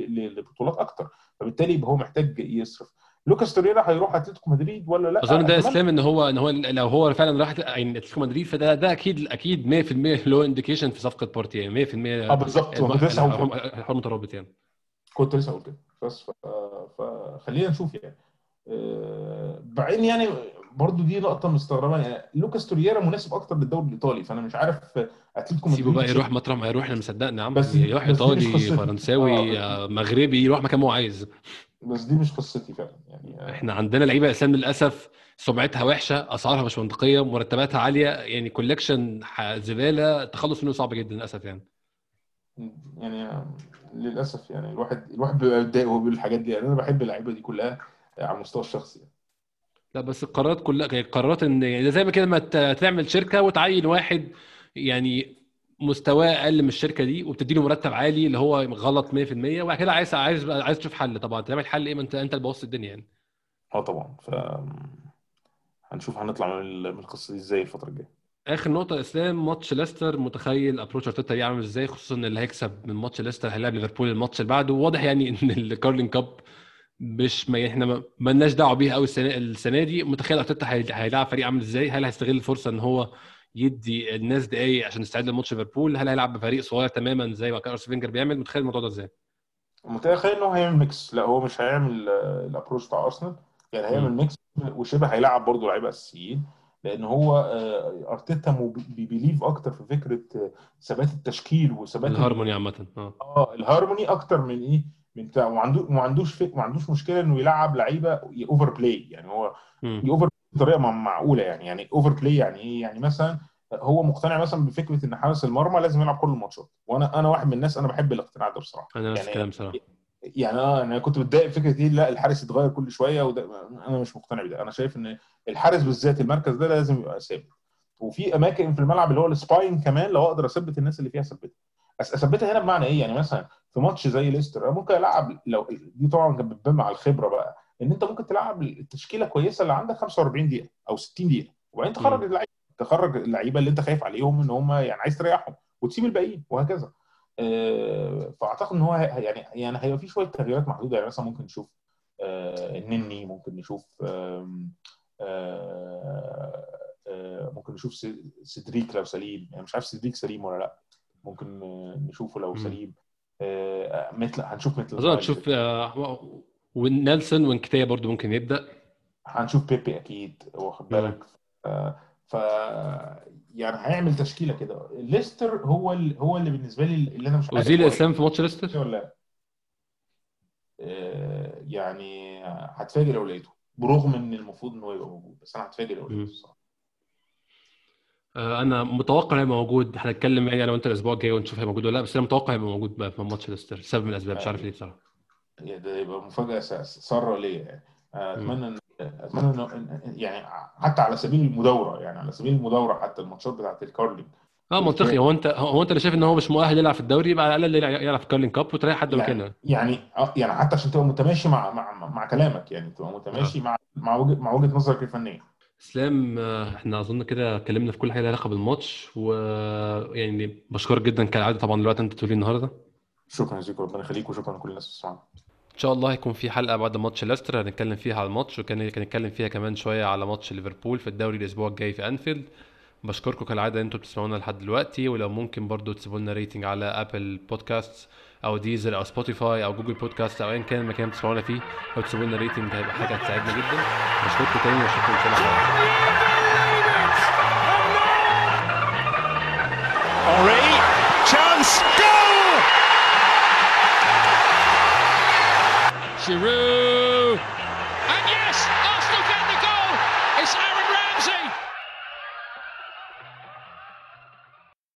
لبطولات أكتر. فبالتالي يبقى هو محتاج يصرف. لوكاس توريرا هيروح أتلتيكو مدريد ولا لا؟ أظن ده. إسلام إن هو إن هو لو هو فعلا راح يعني أتلتيكو مدريد فده ده أكيد أكيد 100% له indication في صفقة بارتي يعني 100% آه بالظبط. كنت لسه هقول كده. الحوار مترابط يعني. كنت لسه هقول كده. بس فخلينا نشوف يعني. آه، بعدين يعني برضو دي نقطة مستغربة يعني. لوكاس تورييرا مناسب أكتر للدوري الإيطالي فأنا مش عارف أتلتيكو سيبه بقى يروح مطرح ما يروح إحنا مصدقنا يا عم. بس- يروح إيطالي. فرنساوي آه. مغربي يروح مكان ما هو عايز. بس دي مش قصتي فعلا يعني. إحنا عندنا لعيبة يا اسلام للأسف سمعتها وحشة أسعارها مش منطقية مرتباتها عالية يعني كولكشن زبالة التخلص منه صعب جدا للأسف يعني. يعني للأسف يعني الواحد الواحد بيبقى متضايق وهو بيقول الحاجات دي. يعني أنا بحب اللعيبة دي كلها على المستوى الشخصي يعني. لا بس القرارات كلها كانت قرارات ان يعني زي ما كده ما تعمل شركة وتعين واحد يعني مستواه أقل من الشركة دي وبتدي له مرتب عالي اللي هو غلط 100% وبعد كده عايز عايز عايز تشوف حل. طبعا تعمل حل إيه؟ ما انت أنت اللي بوظت الدنيا يعني. آه طبعا. ف هنشوف هنطلع من ال- من القصة دي إزاي الفترة الجاية. آخر نقطة يا إسلام ماتش ليستر متخيل approach أرتيتا يعمل إزاي؟ خصوصا ان اللي هيكسب من ماتش ليستر هيلاعب ليفربول الماتش اللي بعده. واضح يعني إن ال Carling Cup مش ما إحنا ما- مالناش دعوة بيها قوي السنة السنة دي. متخيل أرتيتا هي- هيلاعب فريق عامل إزاي؟ هل هيستغل الفرصة إن هو يدي الناس دقايق عشان يستعد لماتش ليفربول؟ هل هيلعب بفريق صغير تماما زي ما كان ارسنال فينجر بيعمل؟ متخيل الموضوع ده إزاي؟ متخيل ان هو هيعمل mix لا هو مش هيعمل ال approach بتاع أرسنال. يعني هيعمل. mix وشبه هيلعب برضه لعيبة أساسيين. لأن هو آه، أرتيتا بي believe أكتر في فكرة آه، ثبات التشكيل وثبات ال- الهارموني عامة آه. آه الهارموني أكتر من إيه؟ من بتاع وما عنده ما عندوش. ما عندوش مشكلة إنه يلعب لعيبة over play يعني هو. over بطريقة مع- معقولة يعني يعني over play يعني إيه؟ يعني مثلا هو مقتنع مثلا بفكرة إن حارس المرمى لازم يلعب كل الماتشات وأنا أنا واحد من الناس أنا بحب الاقتناع ده بصراحة. أنا نفس يعني الكلام صراحة يعني آه أنا كنت متضايق فكرة إيه؟ لا الحارس يتغير كل شوية وده أنا مش مقتنع بده أنا شايف إن الحارس بالذات المركز ده لازم يبقى ثابت. وفي أماكن في الملعب اللي هو ال spine كمان لو أقدر أثبت الناس اللي فيها اثبتها أثبتها هنا بمعنى إيه؟ يعني مثلا في ماتش زي ليستر ممكن ألعب لو دي طبعا كانت بتبان مع الخبرة بقى إن أنت ممكن تلعب التشكيلة كويسة اللي عندك 45 دقيقة أو 60 دقيقة وبعدين تخرج. اللعيبة تخرج اللعيبة اللي أنت خايف عليهم إن هم يعني عايز تريحهم وتسيب الباقيين وهكذا. آه، فأعتقد إن هو يعني يعني هيبقى في شوية تغييرات محدودة. يعني مثلا ممكن نشوف آه، النني ممكن نشوف آه، آه، ممكن نشوف س- سيدريك لو سليم. يعني مش عارف سيدريك سليم ولا لا. ممكن آه، نشوفه لو. سليم. آه، مثل هنشوف مثل أظن آه، ونيلسون وانكتيا برضو ممكن يبدأ. هنشوف بيبي أكيد واخد. بالك. آه، ف يعني هيعمل تشكيلة كده. ليستر هو ال... هو اللي بالنسبة لي اللي أنا مش عارف وزيل الاسلام في ماتش ليستر؟ ولا لا. آه، يعني هتفاجئ لو لقيته. برغم إن المفروض ان هو يبقى موجود بس أنا هتفاجئ لو. لقيته الصراحة. آه، أنا متوقع هيبقى موجود. هنتكلم يعني أنا وأنت الأسبوع الجاي ونشوف هيبقى موجود ولا لأ بس أنا متوقع هيبقى موجود بقى في ماتش ليستر لسبب من الأسباب مش عارف ليه بصراحة. يعني ده يبقى مفاجأة سارة ليا يعني. آه، أتمنى إن أتمنى إن- يعني حتى على سبيل المداورة يعني على سبيل المداورة حتى الماتشات بتاعت ال Carling آه منطقي. هو انت هو أنت اللي شايف إن هو مش مؤهل يلعب في الدوري؟ يبقى على الأقل يلعب يلعب في Carling Cup وتريح حد مكانه. يعني يعني آه، يعني حتى عشان تبقى متماشي مع مع مع كلامك يعني تبقى متماشي مع مع وجهه مع وجهة نظرك الفنية. إسلام آه، إحنا أظن كده اتكلمنا في كل حاجة لها علاقة بالماتش ويعني بشكرك جدا كالعادة طبعا الوقت أنت تقولي النهارده. شكرا زيكو ربنا يخليك وشكرا لكل الناس اللي بتسمعنا. إن شاء الله هيكون في حلقة بعد ماتش ليستر هنتكلم فيها على الماتش وكان كان نتكلم فيها كمان شوية على ماتش ليفربول في الدوري الأسبوع الجاي في أنفيلد. بشكركم كالعادة إن أنتوا بتسمعونا لحد دلوقتي ولو ممكن برضو تسيبوا لنا rating على Apple Podcast أو Deezer أو Spotify أو Google Podcast أو ايا كان المكان اللي بتسمعونا فيه. لو تسيبوا لنا ريتنج هيبقى حاجة هتساعدنا جدا. بشكركم تاني واشوفكم ان شاء الله Henri, chance, goal! Giroud!